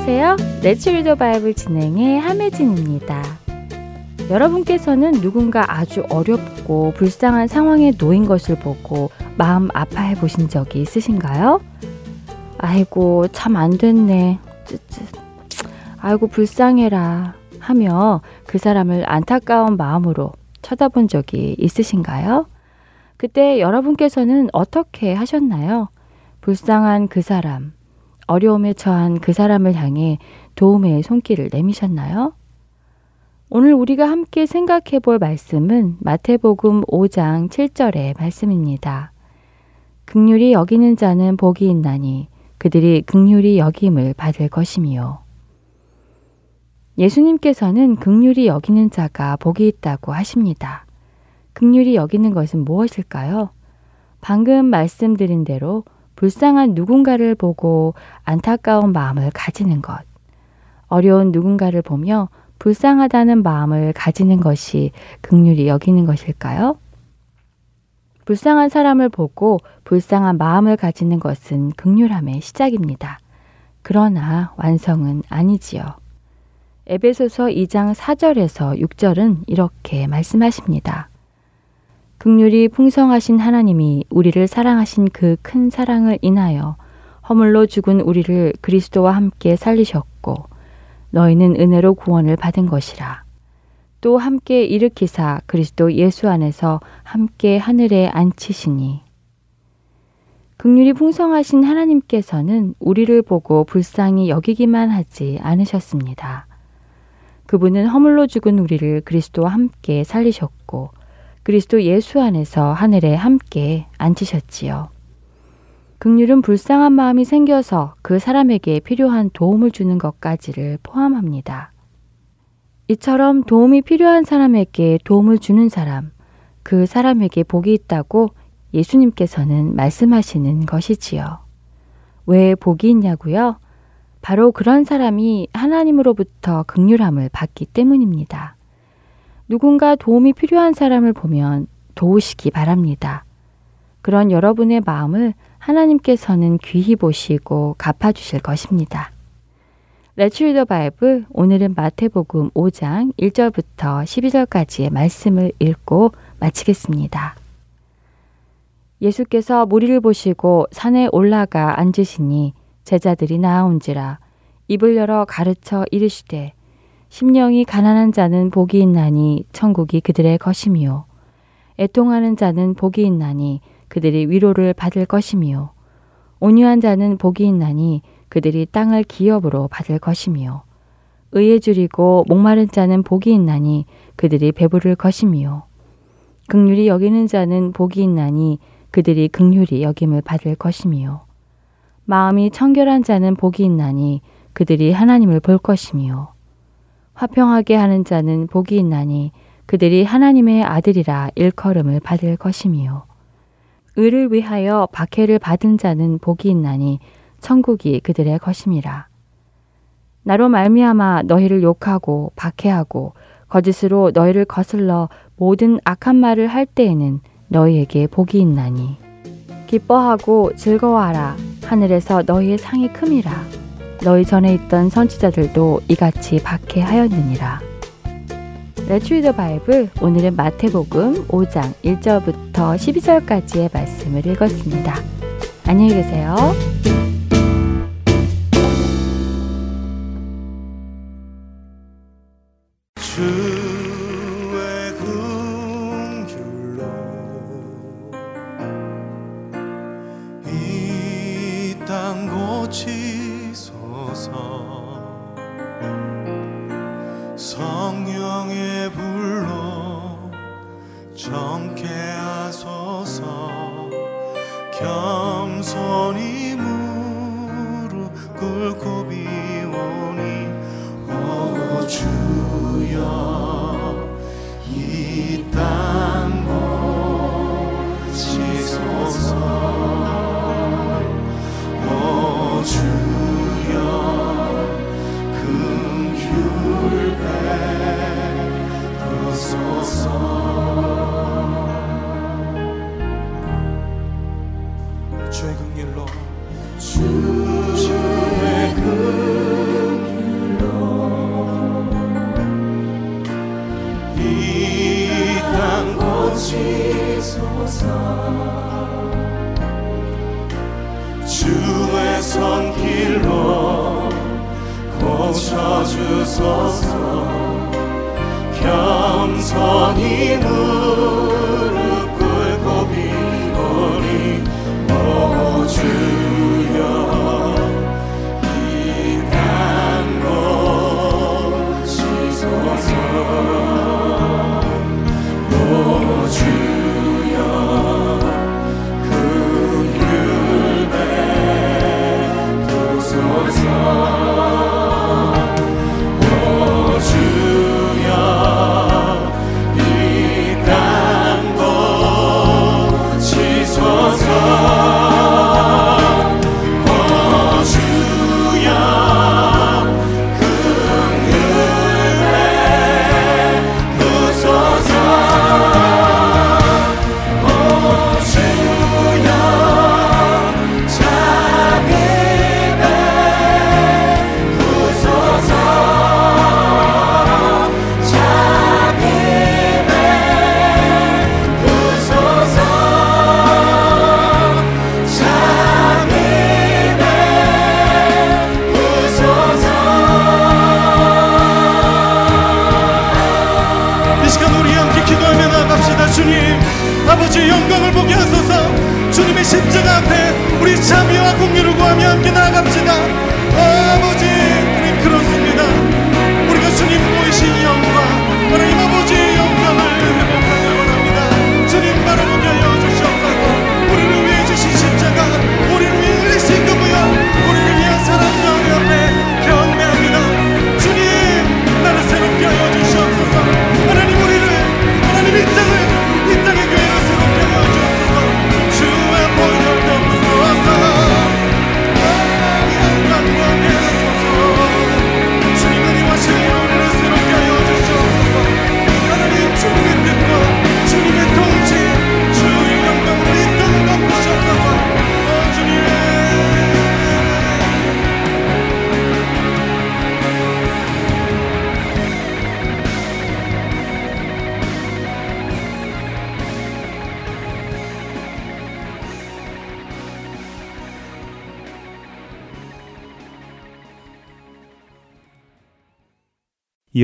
안녕하세요. Read the Bible 진행의 함혜진입니다. 여러분께서는 누군가 아주 어렵고 불쌍한 상황에 놓인 것을 보고 마음 아파해 보신 적이 있으신가요? 아이고, 참 안 됐네. 쯔쯔. 아이고, 불쌍해라. 하며 그 사람을 안타까운 마음으로 쳐다본 적이 있으신가요? 그때 여러분께서는 어떻게 하셨나요? 불쌍한 그 사람, 어려움에 처한 그 사람을 향해 도움의 손길을 내미셨나요? 오늘 우리가 함께 생각해 볼 말씀은 마태복음 5장 7절의 말씀입니다. 극률이 여기는 자는 복이 있나니 그들이 극률이 여김을 받을 것이미요. 예수님께서는 극률이 여기는 자가 복이 있다고 하십니다. 극률이 여기는 것은 무엇일까요? 방금 말씀드린 대로 불쌍한 누군가를 보고 안타까운 마음을 가지는 것. 어려운 누군가를 보며 불쌍하다는 마음을 가지는 것이 극률이 여기는 것일까요? 불쌍한 사람을 보고 불쌍한 마음을 가지는 것은 극률함의 시작입니다. 그러나 완성은 아니지요. 에베소서 2장 4절에서 6절은 이렇게 말씀하십니다. 극률이 풍성하신 하나님이 우리를 사랑하신 그 큰 사랑을 인하여 허물로 죽은 우리를 그리스도와 함께 살리셨고 너희는 은혜로 구원을 받은 것이라. 또 함께 일으키사 그리스도 예수 안에서 함께 하늘에 앉히시니 극률이 풍성하신 하나님께서는 우리를 보고 불쌍히 여기기만 하지 않으셨습니다. 그분은 허물로 죽은 우리를 그리스도와 함께 살리셨고 그리스도 예수 안에서 하늘에 함께 앉히셨지요. 극률은 불쌍한 마음이 생겨서 그 사람에게 필요한 도움을 주는 것까지를 포함합니다. 이처럼 도움이 필요한 사람에게 도움을 주는 사람, 그 사람에게 복이 있다고 예수님께서는 말씀하시는 것이지요. 왜 복이 있냐고요? 바로 그런 사람이 하나님으로부터 극률함을 받기 때문입니다. 누군가 도움이 필요한 사람을 보면 도우시기 바랍니다. 그런 여러분의 마음을 하나님께서는 귀히 보시고 갚아주실 것입니다. Let's read. 오늘은 마태복음 5장 1절부터 12절까지의 말씀을 읽고 마치겠습니다. 예수께서 무리를 보시고 산에 올라가 앉으시니 제자들이 나아온지라 입을 열어 가르쳐 이르시되 심령이 가난한 자는 복이 있나니 천국이 그들의 것이미요 애통하는 자는 복이 있나니 그들이 위로를 받을 것이미요 온유한 자는 복이 있나니 그들이 땅을 기업으로 받을 것이미요. 의에 줄이고 목마른 자는 복이 있나니 그들이 배부를 것이미요. 극률이 여기는 자는 복이 있나니 그들이 극률이 여김을 받을 것이미요. 마음이 청결한 자는 복이 있나니 그들이 하나님을 볼 것이미요. 화평하게 하는 자는 복이 있나니 그들이 하나님의 아들이라 일컬음을 받을 것이미요. 의를 위하여 박해를 받은 자는 복이 있나니 천국이 그들의 것임이라. 나로 말미암아 너희를 욕하고 박해하고 거짓으로 너희를 거슬러 모든 악한 말을 할 때에는 너희에게 복이 있나니 기뻐하고 즐거워하라 하늘에서 너희의 상이 큼이라 너희 전에 있던 선지자들도 이같이 박해하였느니라. Let's read the. 오늘은 마태복음 5장 1절부터 12절까지의 말씀을 읽었습니다. 안녕히 계세요.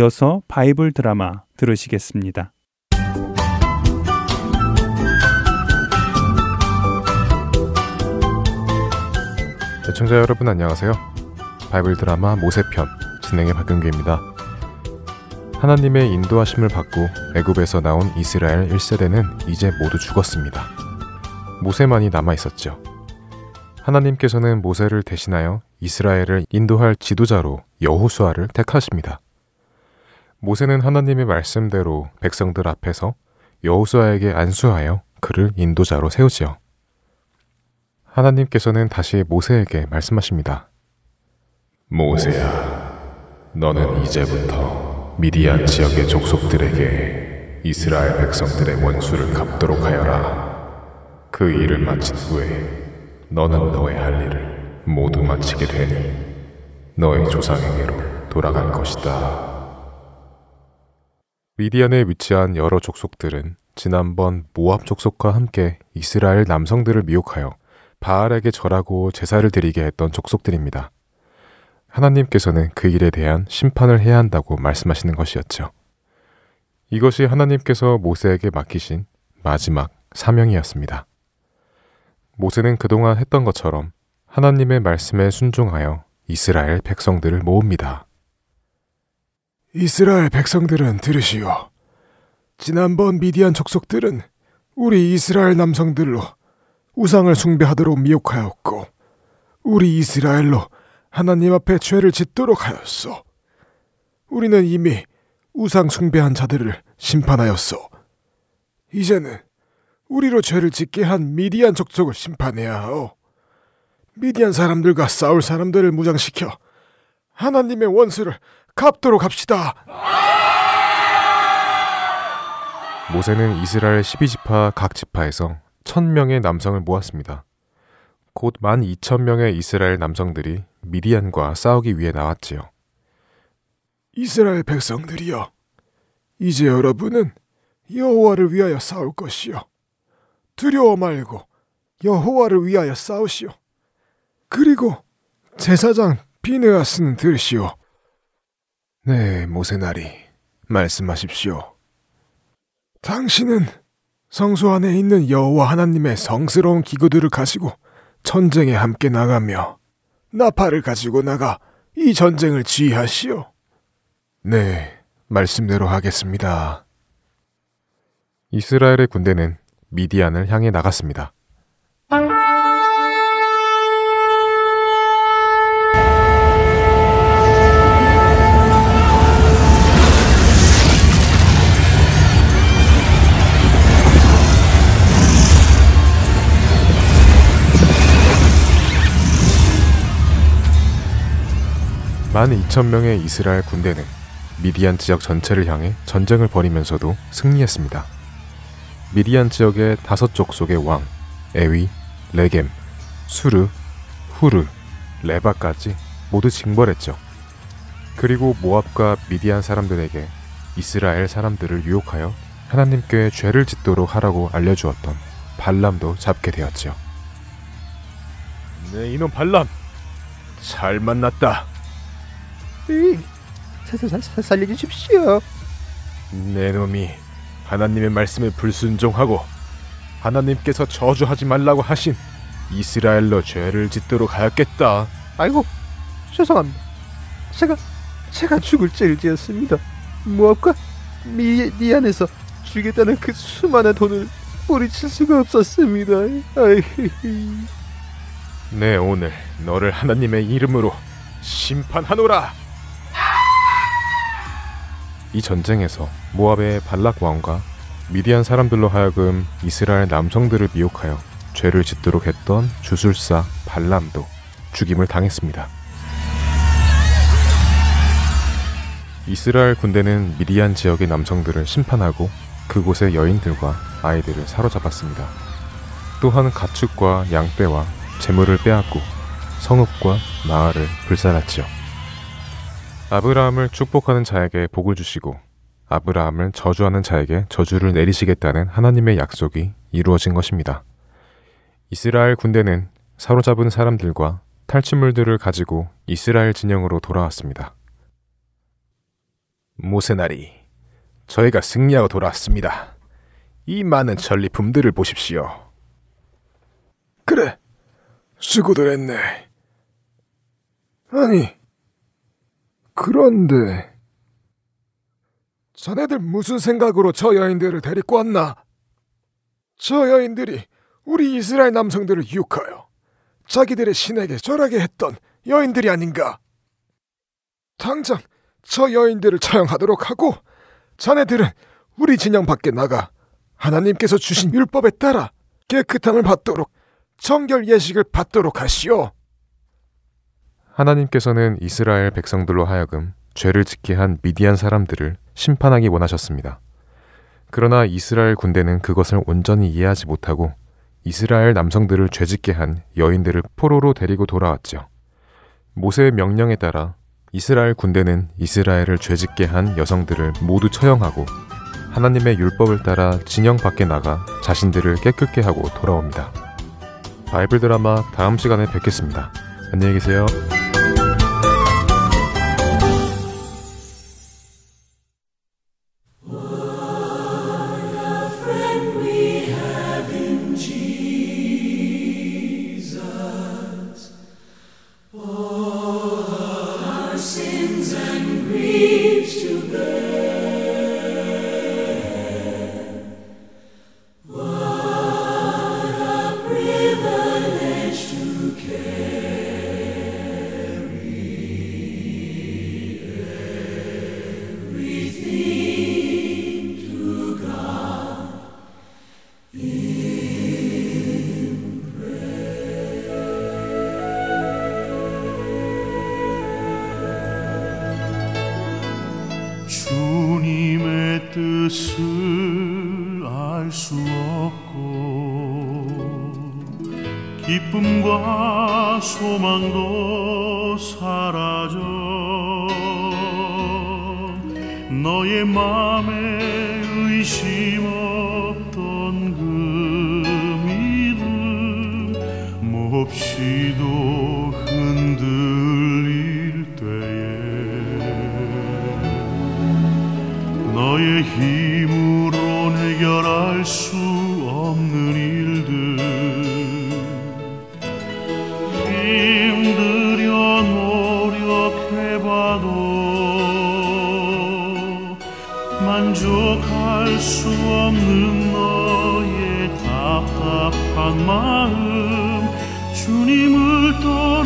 이어서 바이블 드라마 들으시겠습니다. 애청자 여러분 안녕하세요. 바이블 드라마 모세편 진행의 박근규입니다. 하나님의 인도하심을 받고 애굽에서 나온 이스라엘 1세대는 이제 모두 죽었습니다. 모세만이 남아 있었죠. 하나님께서는 모세를 대신하여 이스라엘을 인도할 지도자로 여호수아를 택하십니다. 모세는 하나님의 말씀대로 백성들 앞에서 여호수아에게 안수하여 그를 인도자로 세우지요. 하나님께서는 다시 모세에게 말씀하십니다. 모세야, 너는 이제부터 미디안 지역의 족속들에게 이스라엘 백성들의 원수를 갚도록 하여라. 그 일을 마친 후에 너는 너의 할 일을 모두 마치게 되니 너의 조상에게로 돌아갈 것이다. 미디안에 위치한 여러 족속들은 지난번 모압 족속과 함께 이스라엘 남성들을 미혹하여 바알에게 절하고 제사를 드리게 했던 족속들입니다. 하나님께서는 그 일에 대한 심판을 해야 한다고 말씀하시는 것이었죠. 이것이 하나님께서 모세에게 맡기신 마지막 사명이었습니다. 모세는 그동안 했던 것처럼 하나님의 말씀에 순종하여 이스라엘 백성들을 모읍니다. 이스라엘 백성들은 들으시오. 지난번 미디안 족속들은 우리 이스라엘 남성들로 우상을 숭배하도록 미혹하였고 우리 이스라엘로 하나님 앞에 죄를 짓도록 하였소. 우리는 이미 우상 숭배한 자들을 심판하였소. 이제는 우리로 죄를 짓게 한 미디안 족속을 심판해야 하오. 미디안 사람들과 싸울 사람들을 무장시켜 하나님의 원수를 갚도록 합시다. 모세는 이스라엘 12지파 각 지파에서 1000명의 남성을 모았습니다. 곧 12,000명의 이스라엘 남성들이 미디안과 싸우기 위해 나왔지요. 이스라엘 백성들이여, 이제 여러분은 여호와를 위하여 싸울 것이요. 두려워 말고 여호와를 위하여 싸우시오. 그리고 제사장 비느하스는 들으시오. 네, 모세나리 말씀하십시오. 당신은 성소 안에 있는 여호와 하나님의 성스러운 기구들을 가지고 전쟁에 함께 나가며 나팔을 가지고 나가 이 전쟁을 지휘하시오. 네, 말씀대로 하겠습니다. 이스라엘의 군대는 미디안을 향해 나갔습니다. 만 2천명의 이스라엘 군대는 미디안 지역 전체를 향해 전쟁을 벌이면서도 승리했습니다. 미디안 지역의 다섯 족속의 왕, 에위, 레겜, 수르, 후르, 레바까지 모두 징벌했죠. 그리고 모압과 미디안 사람들에게 이스라엘 사람들을 유혹하여 하나님께 죄를 짓도록 하라고 알려주었던 발람도 잡게 되었죠. 네, 이놈 발람! 잘 만났다. 살려주십시오. 내 놈이 하나님의 말씀에 불순종하고 하나님께서 저주하지 말라고 하신 이스라엘로 죄를 짓도록 하였겠다. 아이고 죄송합니다. 제가 제가 죽을 죄를 지었습니다. 모압과 미디안에서 주겠다는 그 수많은 돈을 뿌리칠 수가 없었습니다. 아이. 네 오늘 너를 하나님의 이름으로 심판하노라. 이 전쟁에서 모압의 발락 왕과 미디안 사람들로 하여금 이스라엘 남성들을 미혹하여 죄를 짓도록 했던 주술사 발람도 죽임을 당했습니다. 이스라엘 군대는 미디안 지역의 남성들을 심판하고 그곳의 여인들과 아이들을 사로잡았습니다. 또한 가축과 양떼와 재물을 빼앗고 성읍과 마을을 불살랐지요. 아브라함을 축복하는 자에게 복을 주시고 아브라함을 저주하는 자에게 저주를 내리시겠다는 하나님의 약속이 이루어진 것입니다. 이스라엘 군대는 사로잡은 사람들과 탈취물들을 가지고 이스라엘 진영으로 돌아왔습니다. 모세나리, 저희가 승리하고 돌아왔습니다. 이 많은 전리품들을 보십시오. 그래, 수고들 했네. 아니, 그런데 자네들 무슨 생각으로 저 여인들을 데리고 왔나? 저 여인들이 우리 이스라엘 남성들을 유혹하여 자기들의 신에게 절하게 했던 여인들이 아닌가? 당장 저 여인들을 처형하도록 하고 자네들은 우리 진영 밖에 나가 하나님께서 주신 율법에 따라 깨끗함을 받도록 정결 예식을 받도록 하시오. 하나님께서는 이스라엘 백성들로 하여금 죄를 짓게 한 미디안 사람들을 심판하기 원하셨습니다. 그러나 이스라엘 군대는 그것을 온전히 이해하지 못하고 이스라엘 남성들을 죄짓게 한 여인들을 포로로 데리고 돌아왔죠. 모세의 명령에 따라 이스라엘 군대는 이스라엘을 죄짓게 한 여성들을 모두 처형하고 하나님의 율법을 따라 진영 밖에 나가 자신들을 깨끗게 하고 돌아옵니다. 바이블 드라마 다음 시간에 뵙겠습니다. 안녕히 계세요. 해결할 수 없고 기쁨과 소망도 사라져 너의 마음에 의심 없던 그 믿음 몹시도 수 없는 너의 답답한 마음 주님을 떠나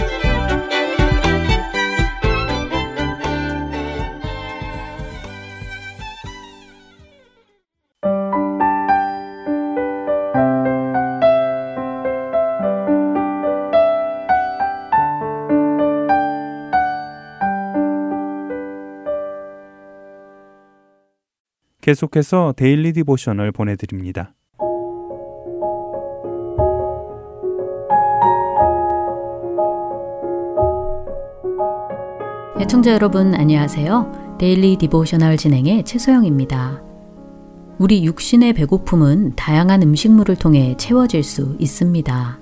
계속해서 Daily Devotional 보내드립니다. 애청자 여러분 안녕하세요. Daily Devotional 진행의 최소영입니다. 우리 육신의 배고픔은 다양한 음식물을 통해 채워질 수 있습니다.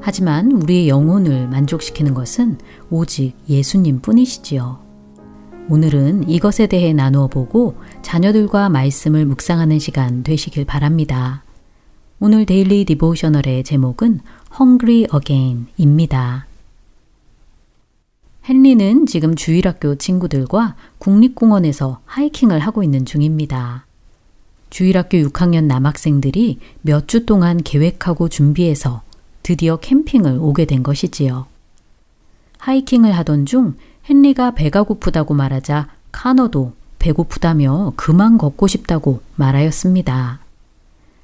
하지만 우리의 영혼을 만족시키는 것은 오직 예수님 뿐이시지요. 오늘은 이것에 대해 나누어 보고 자녀들과 말씀을 묵상하는 시간 되시길 바랍니다. 오늘 데일리 디보셔널의 제목은 Hungry Again입니다. 헨리는 지금 주일학교 친구들과 국립공원에서 하이킹을 하고 있는 중입니다. 주일학교 6학년 남학생들이 몇 주 동안 계획하고 준비해서 드디어 캠핑을 오게 된 것이지요. 하이킹을 하던 중 헨리가 배가 고프다고 말하자 카너도 배고프다며 그만 걷고 싶다고 말하였습니다.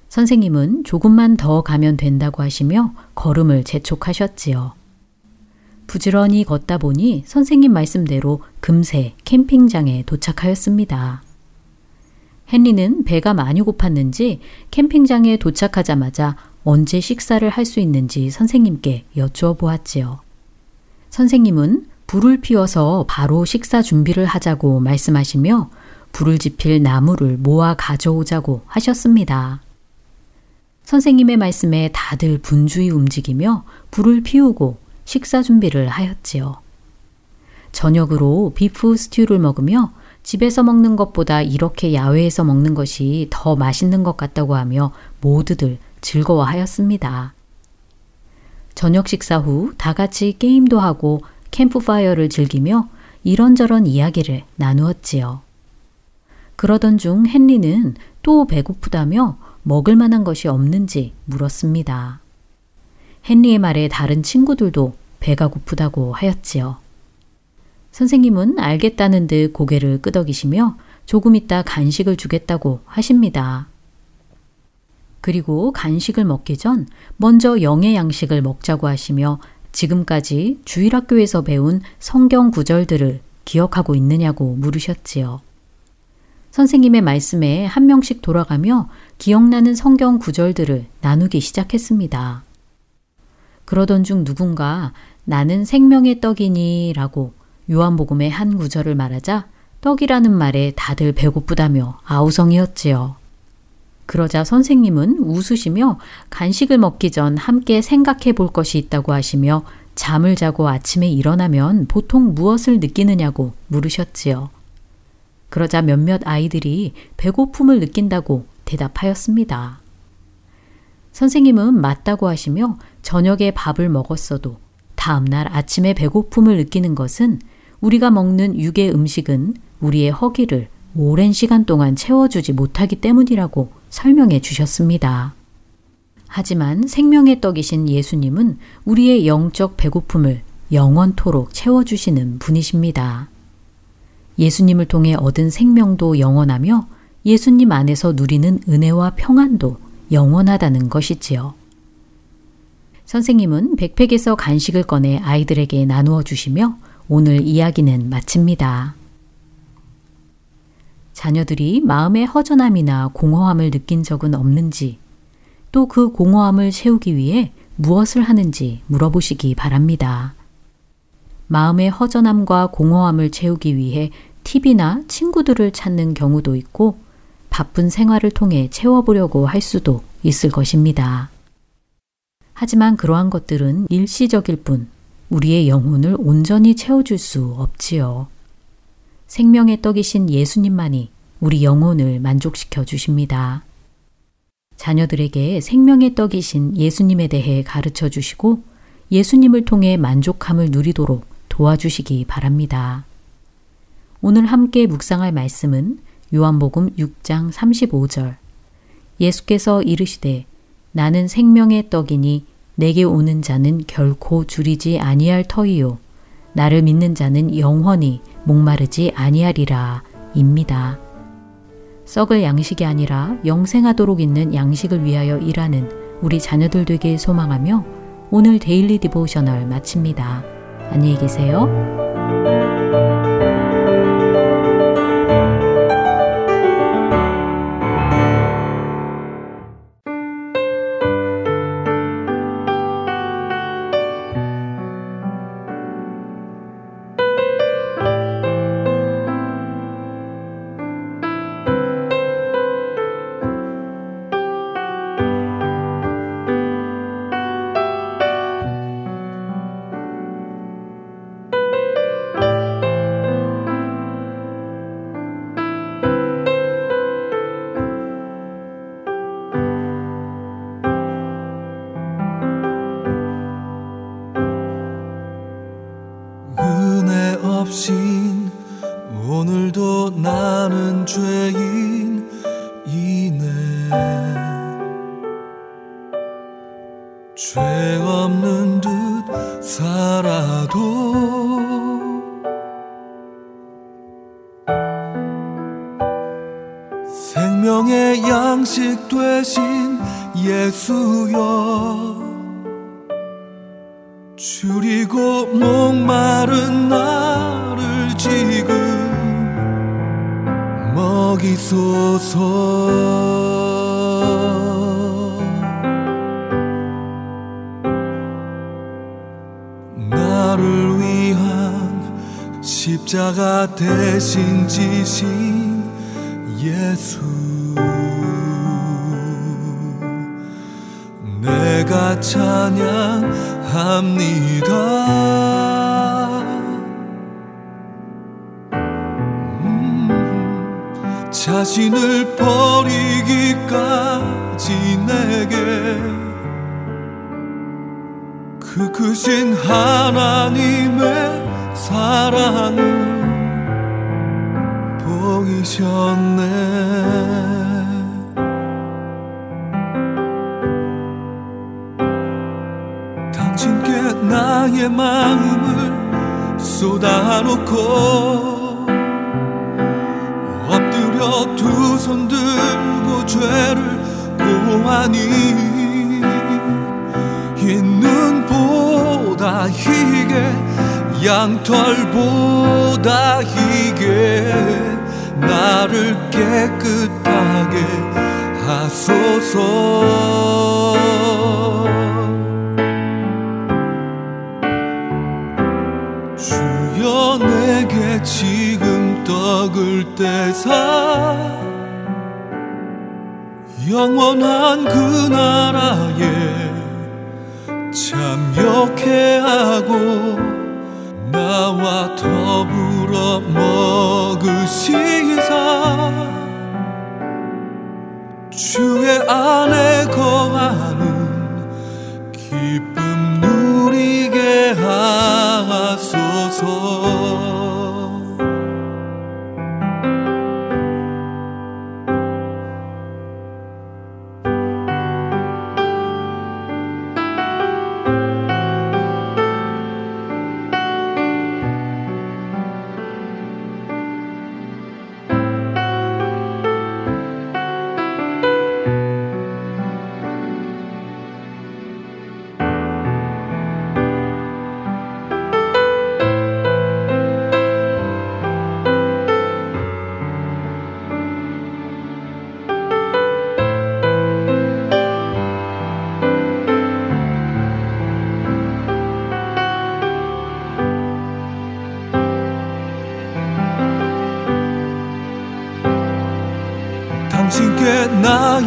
선생님은 조금만 더 가면 된다고 하시며 걸음을 재촉하셨지요. 부지런히 걷다 보니 선생님 말씀대로 금세 캠핑장에 도착하였습니다. 헨리는 배가 많이 고팠는지 캠핑장에 도착하자마자 언제 식사를 할 수 있는지 선생님께 여쭈어 보았지요. 선생님은 불을 피워서 바로 식사 준비를 하자고 말씀하시며 불을 지필 나무를 모아 가져오자고 하셨습니다. 선생님의 말씀에 다들 분주히 움직이며 불을 피우고 식사 준비를 하였지요. 저녁으로 비프 스튜를 먹으며 집에서 먹는 것보다 이렇게 야외에서 먹는 것이 더 맛있는 것 같다고 하며 모두들 즐거워하였습니다. 저녁 식사 후 다 같이 게임도 하고 캠프파이어를 즐기며 이런저런 이야기를 나누었지요. 그러던 중 헨리는 또 배고프다며 먹을 만한 것이 없는지 물었습니다. 헨리의 말에 다른 친구들도 배가 고프다고 하였지요. 선생님은 알겠다는 듯 고개를 끄덕이시며 조금 있다 간식을 주겠다고 하십니다. 그리고 간식을 먹기 전 먼저 영의 양식을 먹자고 하시며 지금까지 주일학교에서 배운 성경 구절들을 기억하고 있느냐고 물으셨지요. 선생님의 말씀에 한 명씩 돌아가며 기억나는 성경 구절들을 나누기 시작했습니다. 그러던 중 누군가 나는 생명의 떡이니 라고 요한복음의 한 구절을 말하자 떡이라는 말에 다들 배고프다며 아우성이었지요. 그러자 선생님은 웃으시며 간식을 먹기 전 함께 생각해 볼 것이 있다고 하시며 잠을 자고 아침에 일어나면 보통 무엇을 느끼느냐고 물으셨지요. 그러자 몇몇 아이들이 배고픔을 느낀다고 대답하였습니다. 선생님은 맞다고 하시며 저녁에 밥을 먹었어도 다음날 아침에 배고픔을 느끼는 것은 우리가 먹는 육의 음식은 우리의 허기를 오랜 시간 동안 채워주지 못하기 때문이라고 설명해 주셨습니다. 하지만 생명의 떡이신 예수님은 우리의 영적 배고픔을 영원토록 채워주시는 분이십니다. 예수님을 통해 얻은 생명도 영원하며 예수님 안에서 누리는 은혜와 평안도 영원하다는 것이지요. 선생님은 백팩에서 간식을 꺼내 아이들에게 나누어 주시며 오늘 이야기는 마칩니다. 자녀들이 마음의 허전함이나 공허함을 느낀 적은 없는지 또 그 공허함을 채우기 위해 무엇을 하는지 물어보시기 바랍니다. 마음의 허전함과 공허함을 채우기 위해 TV나 친구들을 찾는 경우도 있고 바쁜 생활을 통해 채워보려고 할 수도 있을 것입니다. 하지만 그러한 것들은 일시적일 뿐 우리의 영혼을 온전히 채워줄 수 없지요. 생명의 떡이신 예수님만이 우리 영혼을 만족시켜 주십니다. 자녀들에게 생명의 떡이신 예수님에 대해 가르쳐 주시고 예수님을 통해 만족함을 누리도록 도와주시기 바랍니다. 오늘 함께 묵상할 말씀은 요한복음 6장 35절. 예수께서 이르시되 나는 생명의 떡이니 내게 오는 자는 결코 주리지 아니할 터이요 나를 믿는 자는 영원히 목마르지 아니하리라 입니다. 썩을 양식이 아니라 영생하도록 있는 양식을 위하여 일하는 우리 자녀들 되길 소망하며 오늘 Daily Devotional 마칩니다. 안녕히 계세요. 되신 예수여 줄이고 목마른 나를 지금 먹이소서. 나를 위한 십자가 대신 지신 예수 내가 찬양합니다. 음, 자신을 버리기까지 내게 그 크신 하나님의 사랑을 보이셨네 나의 마음을 쏟아놓고 엎드려 두 손 들고 죄를 고하니 이 눈보다 희게 양털보다 희게 나를 깨끗하게 하소서 지금 떡을 떼사 영원한 그 나라에 참여케 하고 나와 더불어 먹으시사. 주의 안에 거하는 기쁨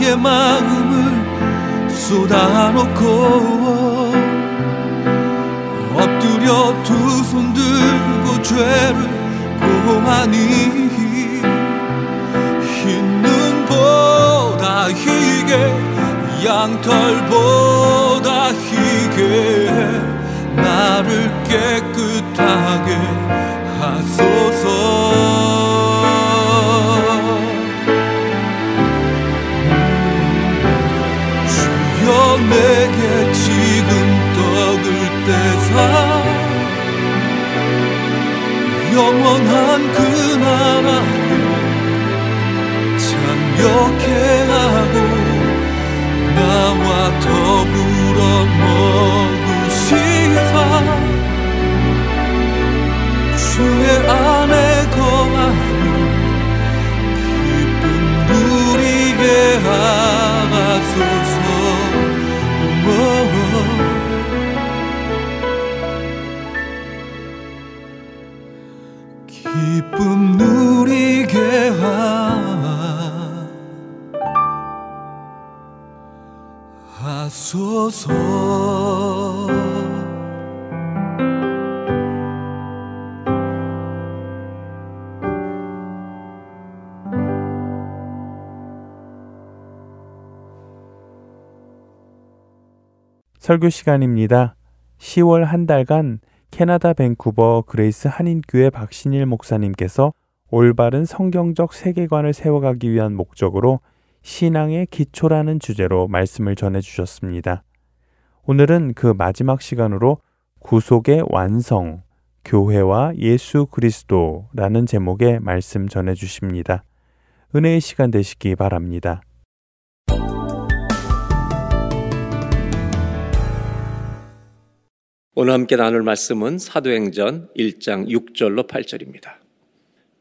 나의 마음을 쏟아놓고 엎드려 두 손 들고 죄를 고하니 흰 눈보다 희게 양털보다 희게 나를 깨끗하게 하소서 영원한 그 나라에 참여케 하고 나와 더불어 먹으시사. 주의 안에 하소서 설교 시간입니다. 10월 한 달간 캐나다 밴쿠버 그레이스 한인교회 박신일 목사님께서 올바른 성경적 세계관을 세워가기 위한 목적으로 신앙의 기초라는 주제로 말씀을 전해 주셨습니다. 오늘은 그 마지막 시간으로 구속의 완성, 교회와 예수 그리스도라는 제목의 말씀 전해 주십니다. 은혜의 시간 되시기 바랍니다. 오늘 함께 나눌 말씀은 사도행전 1장 6절로 8절입니다.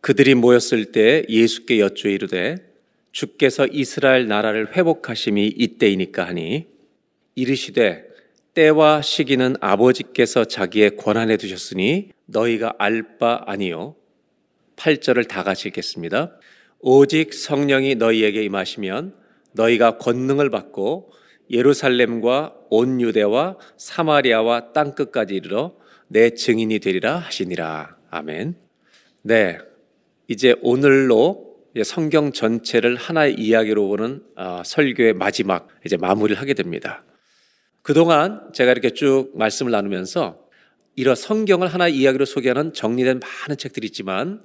그들이 모였을 때 예수께 여쭈어 이르되 주께서 이스라엘 나라를 회복하심이 이때이니까 하니 이르시되 때와 시기는 아버지께서 자기의 권한에 두셨으니 너희가 알 바 아니요 8절을 다 같이 읽겠습니다. 오직 성령이 너희에게 임하시면 너희가 권능을 받고 예루살렘과 온 유대와 사마리아와 땅 끝까지 이르러 내 증인이 되리라 하시니라. 아멘. 네. 이제 오늘로 성경 전체를 하나의 이야기로 보는 어, 설교의 마지막 이제 마무리를 하게 됩니다. 그동안 제가 이렇게 쭉 말씀을 나누면서 이런 성경을 하나의 이야기로 소개하는 정리된 많은 책들이 있지만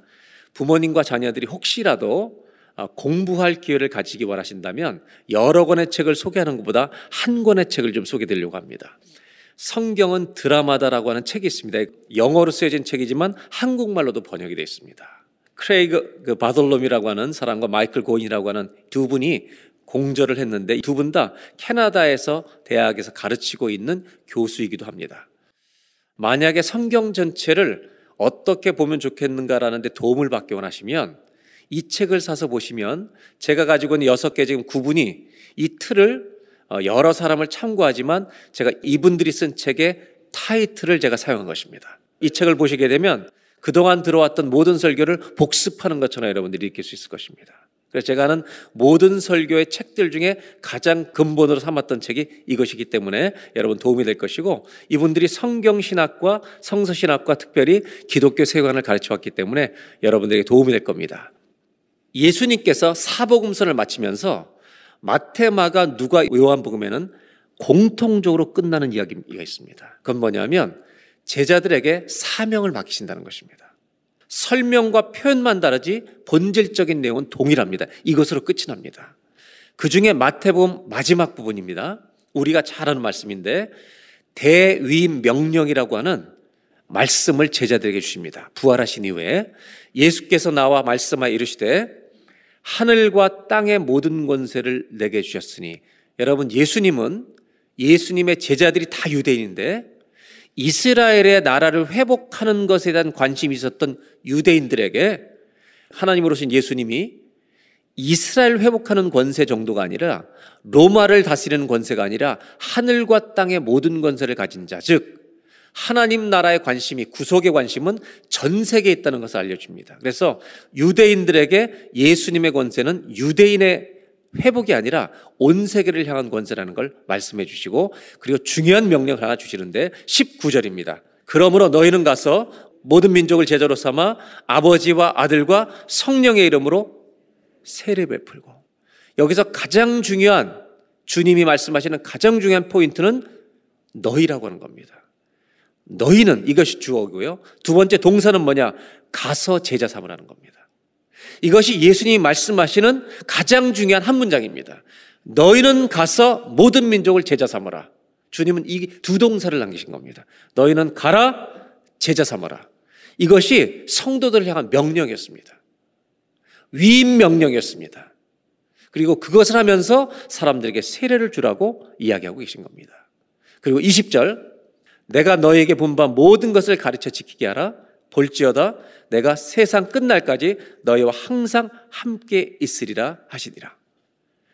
부모님과 자녀들이 혹시라도 어, 공부할 기회를 가지기 원하신다면 여러 권의 책을 소개하는 것보다 한 권의 책을 좀 소개드리려고 합니다. 성경은 드라마다라고 하는 책이 있습니다. 영어로 쓰여진 책이지만 한국말로도 번역이 되어 있습니다. 크레이그 그 바돌롬이라고 하는 사람과 마이클 고인이라고 하는 두 분이 공저를 했는데 두 분 다 캐나다에서 대학에서 가르치고 있는 교수이기도 합니다. 만약에 성경 전체를 어떻게 보면 좋겠는가라는 데 도움을 받기 원하시면 이 책을 사서 보시면 제가 가지고 있는 여섯 개 지금 구분이 이 틀을 어, 여러 사람을 참고하지만 제가 이분들이 쓴 책의 타이틀을 제가 사용한 것입니다. 이 책을 보시게 되면 그동안 들어왔던 모든 설교를 복습하는 것처럼 여러분들이 느낄 수 있을 것입니다. 그래서 제가 하는 모든 설교의 책들 중에 가장 근본으로 삼았던 책이 이것이기 때문에 여러분 도움이 될 것이고 이분들이 성경신학과 성서신학과 특별히 기독교 세관을 가르쳐 왔기 때문에 여러분들에게 도움이 될 겁니다. 예수님께서 사복음서를 마치면서 마테마가 누가 요한복음에는 공통적으로 끝나는 이야기가 있습니다. 그건 뭐냐면 제자들에게 사명을 맡기신다는 것입니다. 설명과 표현만 다르지 본질적인 내용은 동일합니다. 이것으로 끝이 납니다. 그 중에 마태복음 마지막 부분입니다. 우리가 잘 아는 말씀인데 대위임 명령이라고 하는 말씀을 제자들에게 주십니다. 부활하신 이후에 예수께서 나와 말씀하여 이르시되 하늘과 땅의 모든 권세를 내게 주셨으니 여러분 예수님은 예수님의 제자들이 다 유대인인데 이스라엘의 나라를 회복하는 것에 대한 관심이 있었던 유대인들에게 하나님으로신 예수님이 이스라엘 회복하는 권세 정도가 아니라 로마를 다스리는 권세가 아니라 하늘과 땅의 모든 권세를 가진 자, 즉 하나님 나라의 관심이 구속의 관심은 전 세계에 있다는 것을 알려줍니다. 그래서 유대인들에게 예수님의 권세는 유대인의 회복이 아니라 온 세계를 향한 권세라는 걸 말씀해 주시고 그리고 중요한 명령 하나 주시는데 19절입니다. 그러므로 너희는 가서 모든 민족을 제자로 삼아 아버지와 아들과 성령의 이름으로 세례 베풀고 여기서 가장 중요한 주님이 말씀하시는 가장 중요한 포인트는 너희라고 하는 겁니다. 너희는 이것이 주어고요. 두 번째 동사는 뭐냐? 가서 제자 삼으라는 겁니다. 이것이 예수님이 말씀하시는 가장 중요한 한 문장입니다. 너희는 가서 모든 민족을 제자 삼으라. 주님은 이 두 동사를 남기신 겁니다. 너희는 가라, 제자 삼아라. 이것이 성도들을 향한 명령이었습니다. 위임 명령이었습니다. 그리고 그것을 하면서 사람들에게 세례를 주라고 이야기하고 계신 겁니다. 그리고 20절 내가 너에게 본바 모든 것을 가르쳐 지키게 하라. 볼지어다 내가 세상 끝날까지 너희와 항상 함께 있으리라 하시니라.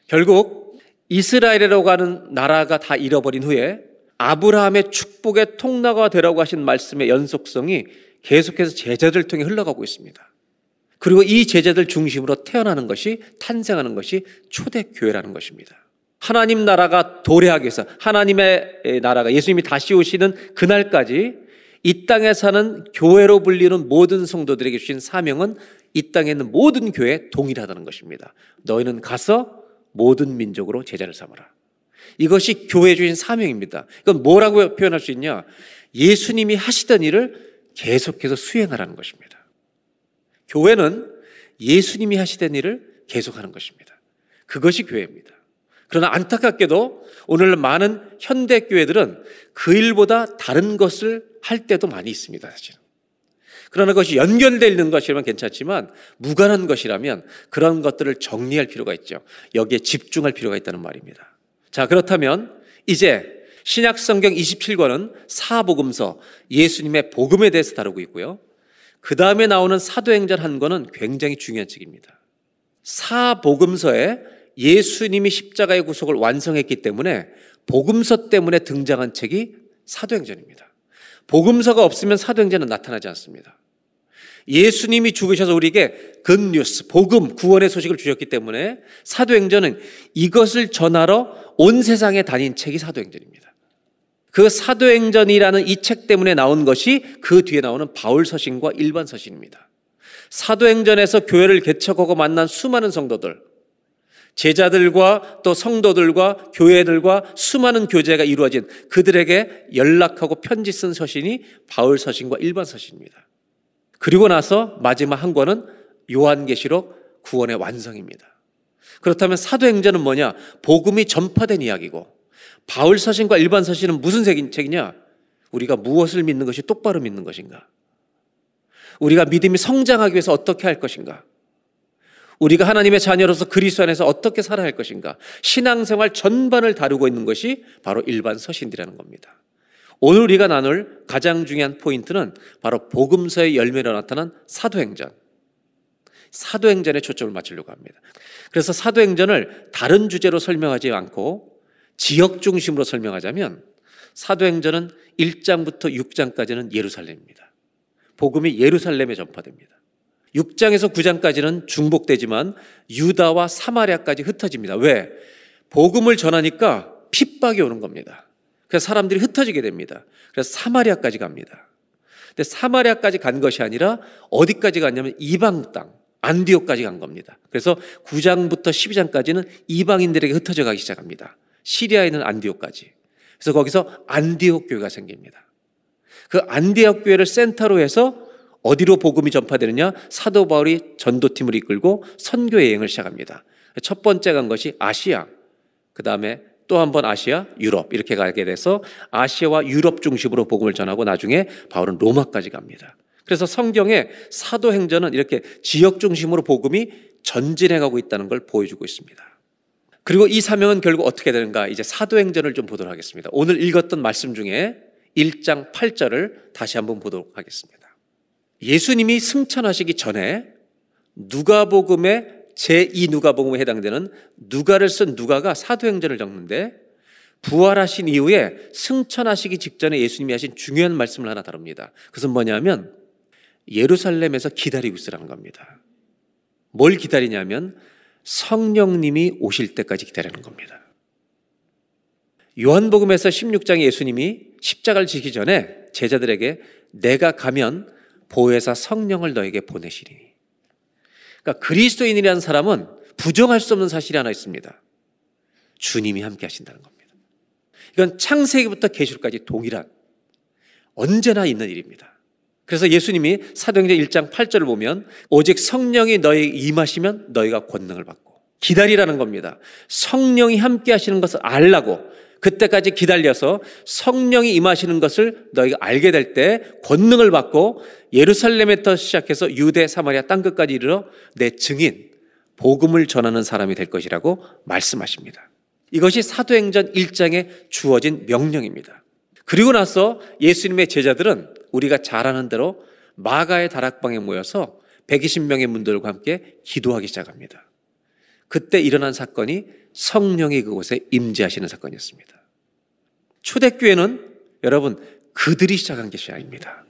결국 이스라엘이라고 하는 나라가 다 잃어버린 후에 아브라함의 축복의 통나가 되라고 하신 말씀의 연속성이 계속해서 제자들 통해 흘러가고 있습니다. 그리고 이 제자들 중심으로 태어나는 것이 탄생하는 것이 초대교회라는 것입니다. 하나님 나라가 도래하기 위해서 하나님의 나라가 예수님이 다시 오시는 그날까지 이 땅에 사는 교회로 불리는 모든 성도들에게 주신 사명은 이 땅에 있는 모든 교회 동일하다는 것입니다. 너희는 가서 모든 민족으로 제자를 삼아라. 이것이 교회 주신 사명입니다. 이건 뭐라고 표현할 수 있냐? 예수님이 하시던 일을 계속해서 수행하라는 것입니다. 교회는 예수님이 하시던 일을 계속하는 것입니다. 그것이 교회입니다. 그러나 안타깝게도 오늘 많은 현대 교회들은 그 일보다 다른 것을 할 때도 많이 있습니다, 사실은. 그러나 그것이 연결되어 있는 것이라면 괜찮지만 무관한 것이라면 그런 것들을 정리할 필요가 있죠. 여기에 집중할 필요가 있다는 말입니다. 자, 그렇다면 이제 신약 성경 27권은 사복음서 예수님의 복음에 대해서 다루고 있고요. 그 다음에 나오는 사도행전 한 권은 굉장히 중요한 책입니다. 사복음서에 예수님이 십자가의 구속을 완성했기 때문에 복음서 때문에 등장한 책이 사도행전입니다. 복음서가 없으면 사도행전은 나타나지 않습니다. 예수님이 죽으셔서 우리에게 굿뉴스, 복음, 구원의 소식을 주셨기 때문에 사도행전은 이것을 전하러 온 세상에 다닌 책이 사도행전입니다. 그 사도행전이라는 이 책 때문에 나온 것이 그 뒤에 나오는 바울 서신과 일반 서신입니다. 사도행전에서 교회를 개척하고 만난 수많은 성도들, 제자들과 또 성도들과 교회들과 수많은 교제가 이루어진 그들에게 연락하고 편지 쓴 서신이 바울 서신과 일반 서신입니다. 그리고 나서 마지막 한 권은 요한계시록 구원의 완성입니다. 그렇다면 사도행전은 뭐냐? 복음이 전파된 이야기고 바울 서신과 일반 서신은 무슨 책이냐? 우리가 무엇을 믿는 것이 똑바로 믿는 것인가? 우리가 믿음이 성장하기 위해서 어떻게 할 것인가? 우리가 하나님의 자녀로서 그리스도 안에서 어떻게 살아야 할 것인가? 신앙생활 전반을 다루고 있는 것이 바로 일반 서신이라는 겁니다. 오늘 우리가 나눌 가장 중요한 포인트는 바로 복음서의 열매로 나타난 사도행전. 사도행전에 초점을 맞추려고 합니다. 그래서 사도행전을 다른 주제로 설명하지 않고 지역 중심으로 설명하자면 사도행전은 1장부터 6장까지는 예루살렘입니다. 복음이 예루살렘에 전파됩니다. 6장에서 9장까지는 중복되지만 유다와 사마리아까지 흩어집니다. 왜? 복음을 전하니까 핍박이 오는 겁니다. 그래서 사람들이 흩어지게 됩니다. 그래서 사마리아까지 갑니다. 근데 사마리아까지 간 것이 아니라 어디까지 갔냐면 이방 땅, 안디옥까지 간 겁니다. 그래서 9장부터 12장까지는 이방인들에게 흩어져 가기 시작합니다. 시리아에 있는 안디옥까지. 그래서 거기서 안디옥 교회가 생깁니다. 그 안디옥 교회를 센터로 해서 어디로 복음이 전파되느냐? 사도 바울이 전도팀을 이끌고 선교 여행을 시작합니다. 첫 번째 간 것이 아시아, 그 다음에 또 한 번 아시아, 유럽 이렇게 가게 돼서 아시아와 유럽 중심으로 복음을 전하고 나중에 바울은 로마까지 갑니다. 그래서 성경의 사도행전은 이렇게 지역 중심으로 복음이 전진해 가고 있다는 걸 보여주고 있습니다. 그리고 이 사명은 결국 어떻게 되는가? 이제 사도행전을 좀 보도록 하겠습니다. 오늘 읽었던 말씀 중에 1장 8절을 다시 한번 보도록 하겠습니다. 예수님이 승천하시기 전에 누가복음의 제2 누가복음에 해당되는 누가를 쓴 누가가 사도행전을 적는데 부활하신 이후에 승천하시기 직전에 예수님이 하신 중요한 말씀을 하나 다룹니다. 그것은 뭐냐면 예루살렘에서 기다리고 있으라는 겁니다. 뭘 기다리냐면 성령님이 오실 때까지 기다리는 겁니다. 요한복음에서 16장에 예수님이 십자가를 지기 전에 제자들에게 내가 가면 보혜사 성령을 너에게 보내시리니. 그러니까 그리스도인이라는 사람은 부정할 수 없는 사실이 하나 있습니다. 주님이 함께 하신다는 겁니다. 이건 창세기부터 계시록까지 동일한 언제나 있는 일입니다. 그래서 예수님이 사도행전 1장 8절을 보면 오직 성령이 너에게 임하시면 너희가 권능을 받고 기다리라는 겁니다. 성령이 함께 하시는 것을 알라고 그때까지 기다려서 성령이 임하시는 것을 너희가 알게 될 때 권능을 받고 예루살렘에부터 시작해서 유대, 사마리아 땅 끝까지 이르러 내 증인, 복음을 전하는 사람이 될 것이라고 말씀하십니다. 이것이 사도행전 1장에 주어진 명령입니다. 그리고 나서 예수님의 제자들은 우리가 잘 아는 대로 마가의 다락방에 모여서 120명의 문들과 함께 기도하기 시작합니다. 그때 일어난 사건이 성령이 그곳에 임재하시는 사건이었습니다. 초대교회는 여러분 그들이 시작한 것이 아닙니다.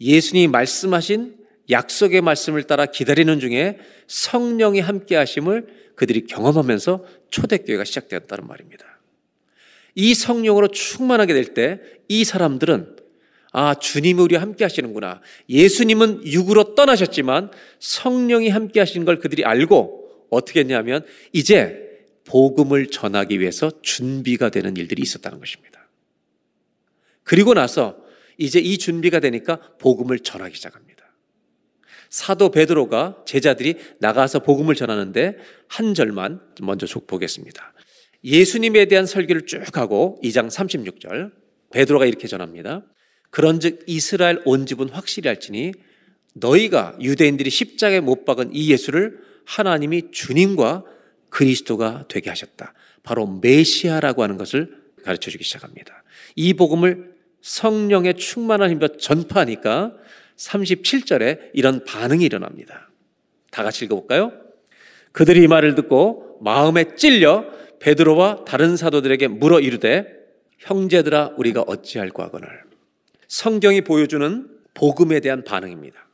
예수님이 말씀하신 약속의 말씀을 따라 기다리는 중에 성령이 함께 하심을 그들이 경험하면서 초대교회가 시작되었다는 말입니다. 이 성령으로 충만하게 될 때 이 사람들은 아, 주님이 우리와 함께 하시는구나. 예수님은 육으로 떠나셨지만 성령이 함께 하시는 걸 그들이 알고 어떻게 했냐면 이제 복음을 전하기 위해서 준비가 되는 일들이 있었다는 것입니다. 그리고 나서 이제 이 준비가 되니까 복음을 전하기 시작합니다. 사도 베드로가 제자들이 나가서 복음을 전하는데 한 절만 먼저 보겠습니다. 예수님에 대한 설교를 쭉 하고 2장 36절 베드로가 이렇게 전합니다. 그런즉 이스라엘 온 집은 확실히 할지니 너희가 유대인들이 십자가에 못 박은 이 예수를 하나님이 주님과 그리스도가 되게 하셨다. 바로 메시아라고 하는 것을 가르쳐 주기 시작합니다. 이 복음을 성령의 충만한 힘으로 전파하니까 37절에 이런 반응이 일어납니다. 다 같이 읽어볼까요? 그들이 이 말을 듣고 마음에 찔려 베드로와 다른 사도들에게 물어 이르되 형제들아 우리가 어찌할까 하거늘 성경이 보여주는 복음에 대한 반응입니다.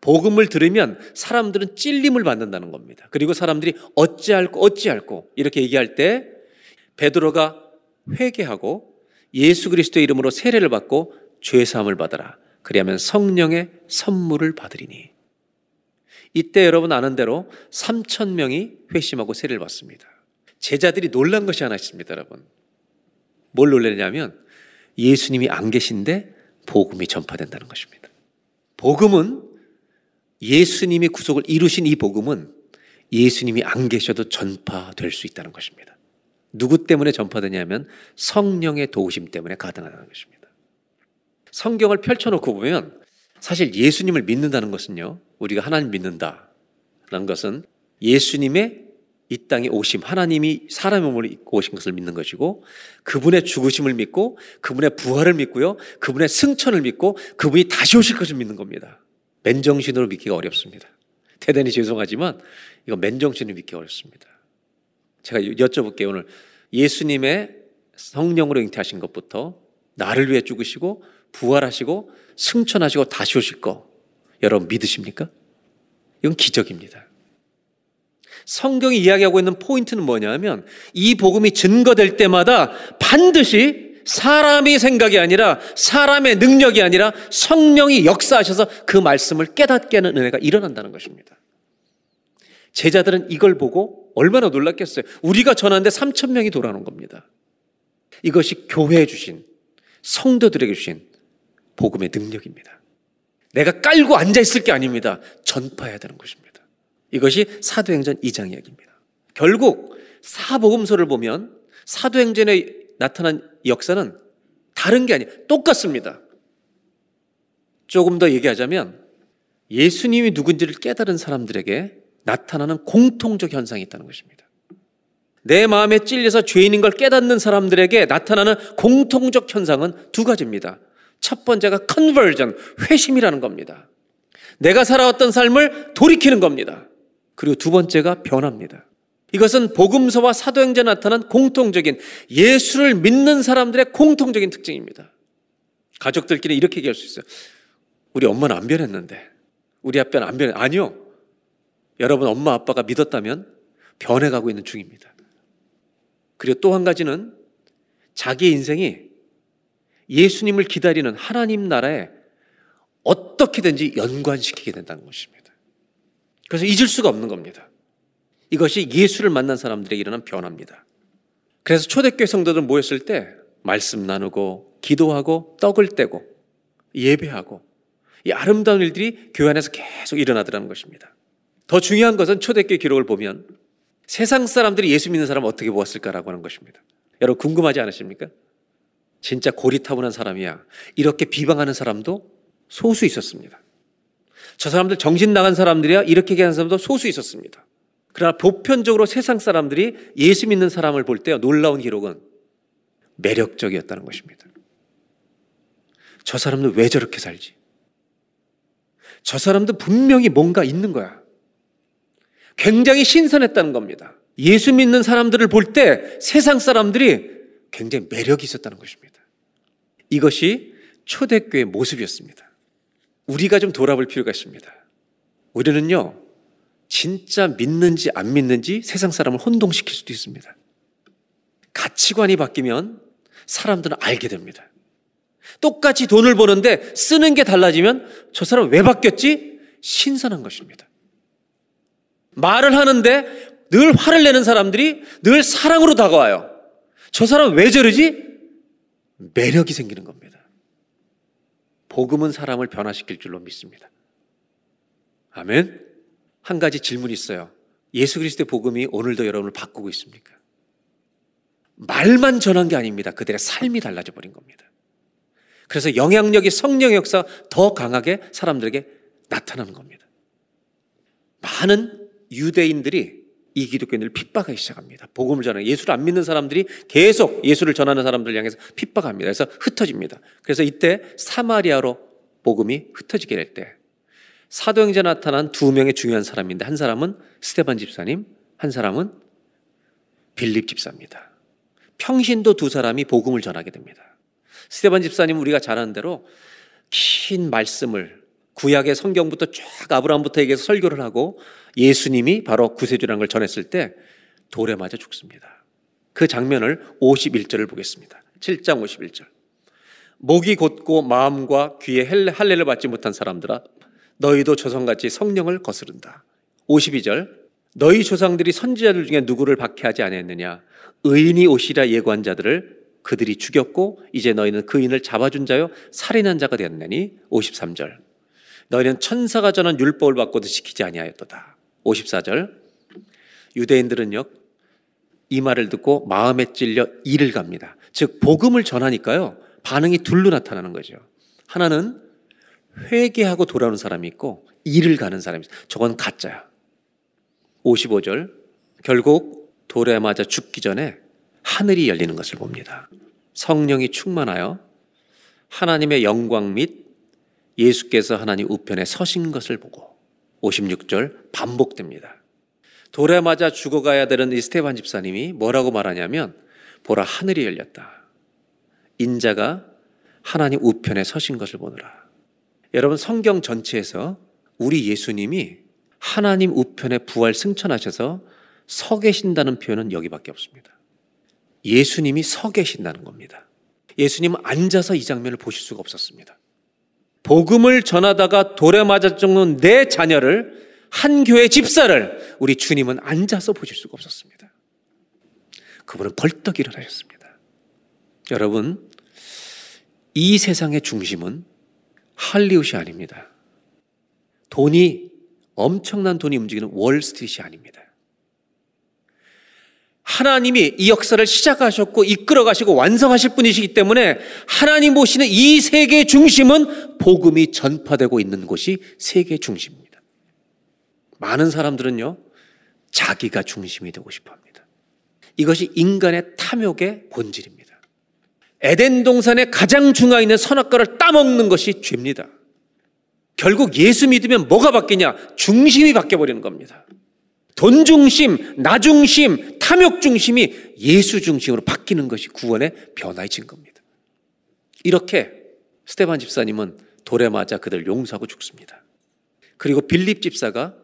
복음을 들으면 사람들은 찔림을 받는다는 겁니다. 그리고 사람들이 어찌할꼬 어찌할꼬 이렇게 얘기할 때 베드로가 회개하고 예수 그리스도의 이름으로 세례를 받고 죄 사함을 받아라. 그리하면 성령의 선물을 받으리니. 이때 여러분 아는 대로 3천 명이 회심하고 세례를 받습니다. 제자들이 놀란 것이 하나 있습니다, 여러분. 뭘 놀랐냐면 예수님이 안 계신데 복음이 전파된다는 것입니다. 복음은 예수님이 구속을 이루신 이 복음은 예수님이 안 계셔도 전파될 수 있다는 것입니다. 누구 때문에 전파되냐면 성령의 도우심 때문에 가능하다는 것입니다. 성경을 펼쳐놓고 보면 사실 예수님을 믿는다는 것은요, 우리가 하나님 믿는다라는 것은 예수님의 이 땅에 오심, 하나님이 사람의 몸을 입고 오신 것을 믿는 것이고, 그분의 죽으심을 믿고, 그분의 부활을 믿고요, 그분의 승천을 믿고, 그분이 다시 오실 것을 믿는 겁니다. 맨정신으로 믿기가 어렵습니다. 대단히 죄송하지만, 이거 맨정신으로 믿기 어렵습니다. 제가 여쭤볼게요, 오늘. 예수님의 성령으로 잉태하신 것부터 나를 위해 죽으시고, 부활하시고, 승천하시고, 다시 오실 거, 여러분 믿으십니까? 이건 기적입니다. 성경이 이야기하고 있는 포인트는 뭐냐면 이 복음이 증거될 때마다 반드시 사람의 생각이 아니라 사람의 능력이 아니라 성령이 역사하셔서 그 말씀을 깨닫게 하는 은혜가 일어난다는 것입니다. 제자들은 이걸 보고 얼마나 놀랐겠어요. 우리가 전하는데 3천 명이 돌아오는 겁니다. 이것이 교회에 주신 성도들에게 주신 복음의 능력입니다. 내가 깔고 앉아 있을 게 아닙니다. 전파해야 되는 것입니다. 이것이 사도행전 2장 이야기입니다. 결국 사복음서를 보면 사도행전에 나타난 역사는 다른 게 아니에요. 똑같습니다. 조금 더 얘기하자면 예수님이 누군지를 깨달은 사람들에게 나타나는 공통적 현상이 있다는 것입니다. 내 마음에 찔려서 죄인인 걸 깨닫는 사람들에게 나타나는 공통적 현상은 두 가지입니다. 첫 번째가 컨버전, 회심이라는 겁니다. 내가 살아왔던 삶을 돌이키는 겁니다. 그리고 두 번째가 변합니다. 이것은 복음서와 사도행전에 나타난 공통적인 예수를 믿는 사람들의 공통적인 특징입니다. 가족들끼리 이렇게 얘기할 수 있어요. 우리 엄마는 안 변했는데, 우리 아빠는 안 변했, 아니요. 여러분 엄마 아빠가 믿었다면 변해가고 있는 중입니다. 그리고 또 한 가지는 자기 인생이 예수님을 기다리는 하나님 나라에 어떻게든지 연관시키게 된다는 것입니다. 그래서 잊을 수가 없는 겁니다. 이것이 예수를 만난 사람들에게 일어난 변화입니다. 그래서 초대교회 성도들 모였을 때 말씀 나누고 기도하고 떡을 떼고 예배하고 이 아름다운 일들이 교회 안에서 계속 일어나더라는 것입니다. 더 중요한 것은 초대교회 기록을 보면 세상 사람들이 예수 믿는 사람을 어떻게 보았을까라고 하는 것입니다. 여러분 궁금하지 않으십니까? 진짜 고리타분한 사람이야. 이렇게 비방하는 사람도 소수 있었습니다. 저 사람들 정신 나간 사람들이야 이렇게 얘기하는 사람도 소수 있었습니다. 그러나 보편적으로 세상 사람들이 예수 믿는 사람을 볼때 놀라운 기록은 매력적이었다는 것입니다. 저 사람들 왜 저렇게 살지? 저 사람도 분명히 뭔가 있는 거야. 굉장히 신선했다는 겁니다. 예수 믿는 사람들을 볼 때 세상 사람들이 굉장히 매력이 있었다는 것입니다. 이것이 초대교회 모습이었습니다. 우리가 좀 돌아볼 필요가 있습니다. 우리는요, 진짜 믿는지 안 믿는지 세상 사람을 혼동시킬 수도 있습니다. 가치관이 바뀌면 사람들은 알게 됩니다. 똑같이 돈을 버는데 쓰는 게 달라지면 저 사람 왜 바뀌었지? 신선한 것입니다. 말을 하는데 늘 화를 내는 사람들이 늘 사랑으로 다가와요. 저 사람 왜 저러지? 매력이 생기는 겁니다. 복음은 사람을 변화시킬 줄로 믿습니다. 아멘. 한 가지 질문이 있어요. 예수 그리스도의 복음이 오늘도 여러분을 바꾸고 있습니까? 말만 전한 게 아닙니다. 그들의 삶이 달라져 버린 겁니다. 그래서 영향력이 성령의 역사 더 강하게 사람들에게 나타나는 겁니다. 많은 유대인들이 이 기독교인들을 핍박하기 시작합니다. 복음을 전하는 예수를 안 믿는 사람들이 계속 예수를 전하는 사람들을 향해서 핍박합니다. 그래서 흩어집니다. 그래서 이때 사마리아로 복음이 흩어지게 될 때 사도행전에 나타난 두 명의 중요한 사람인데 한 사람은 스테반 집사님, 한 사람은 빌립 집사입니다. 평신도 두 사람이 복음을 전하게 됩니다. 스테반 집사님은 우리가 잘 아는 대로 긴 말씀을 구약의 성경부터 쫙 아브라함부터 얘기해서 설교를 하고 예수님이 바로 구세주라는 걸 전했을 때 돌에 맞아 죽습니다. 그 장면을 51절을 보겠습니다. 7장 51절. 목이 곧고 마음과 귀에 할례를 받지 못한 사람들아 너희도 조상같이 성령을 거스른다. 52절. 너희 조상들이 선지자들 중에 누구를 박해하지 아니했느냐? 의인이 오시라 예고한 자들을 그들이 죽였고 이제 너희는 그 인을 잡아준 자요 살인한 자가 되었느니 53절. 너희는 천사가 전한 율법을 받고도 지키지 아니하였도다. 54절. 유대인들은요, 이 말을 듣고 마음에 찔려 이를 갑니다. 즉, 복음을 전하니까요, 반응이 둘로 나타나는 거죠. 하나는 회개하고 돌아오는 사람이 있고, 이를 가는 사람이 있어요. 저건 가짜야. 55절. 결국 돌에 맞아 죽기 전에 하늘이 열리는 것을 봅니다. 성령이 충만하여 하나님의 영광 및 예수께서 하나님 우편에 서신 것을 보고 56절 반복됩니다. 돌에 맞아 죽어가야 되는 이 스테반 집사님이 뭐라고 말하냐면 보라 하늘이 열렸다. 인자가 하나님 우편에 서신 것을 보느라. 여러분 성경 전체에서 우리 예수님이 하나님 우편에 부활 승천하셔서 서 계신다는 표현은 여기밖에 없습니다. 예수님이 서 계신다는 겁니다. 예수님은 앉아서 이 장면을 보실 수가 없었습니다. 복음을 전하다가 돌에 맞아 죽는 내 자녀를 한 교회 집사를 우리 주님은 앉아서 보실 수가 없었습니다. 그분은 벌떡 일어나셨습니다. 여러분, 이 세상의 중심은 할리우드이 아닙니다. 돈이 엄청난 돈이 움직이는 월스트리트이 아닙니다. 하나님이 이 역사를 시작하셨고 이끌어 가시고 완성하실 분이시기 때문에 하나님 보시는 이 세계의 중심은 복음이 전파되고 있는 곳이 세계 중심입니다. 많은 사람들은요, 자기가 중심이 되고 싶어 합니다. 이것이 인간의 탐욕의 본질입니다. 에덴 동산의 가장 중앙에 있는 선악과를 따먹는 것이 죄입니다. 결국 예수 믿으면 뭐가 바뀌냐? 중심이 바뀌어버리는 겁니다. 돈 중심, 나 중심, 탐욕 중심이 예수 중심으로 바뀌는 것이 구원의 변화의 증거입니다. 이렇게 스테반 집사님은 돌에 맞아 그들 용서하고 죽습니다. 그리고 빌립 집사가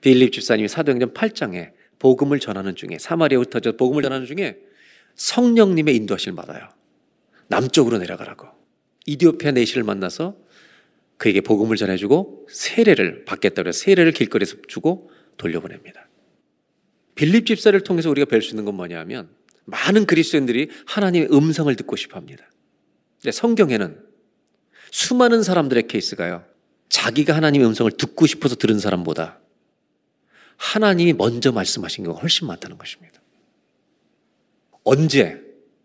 빌립 집사님이 사도행전 8장에 복음을 전하는 중에 사마리아 흩어져 복음을 전하는 중에 성령님의 인도하심을 받아요. 남쪽으로 내려가라고. 이디오피아 내시를 만나서 그에게 복음을 전해주고 세례를 받겠다고 해서 세례를 길거리에서 주고 돌려보냅니다. 빌립 집사를 통해서 우리가 뵐 수 있는 건 뭐냐면 많은 그리스도인들이 하나님의 음성을 듣고 싶어 합니다. 근데 성경에는 수많은 사람들의 케이스가요. 자기가 하나님의 음성을 듣고 싶어서 들은 사람보다 하나님이 먼저 말씀하신 경우가 훨씬 많다는 것입니다. 언제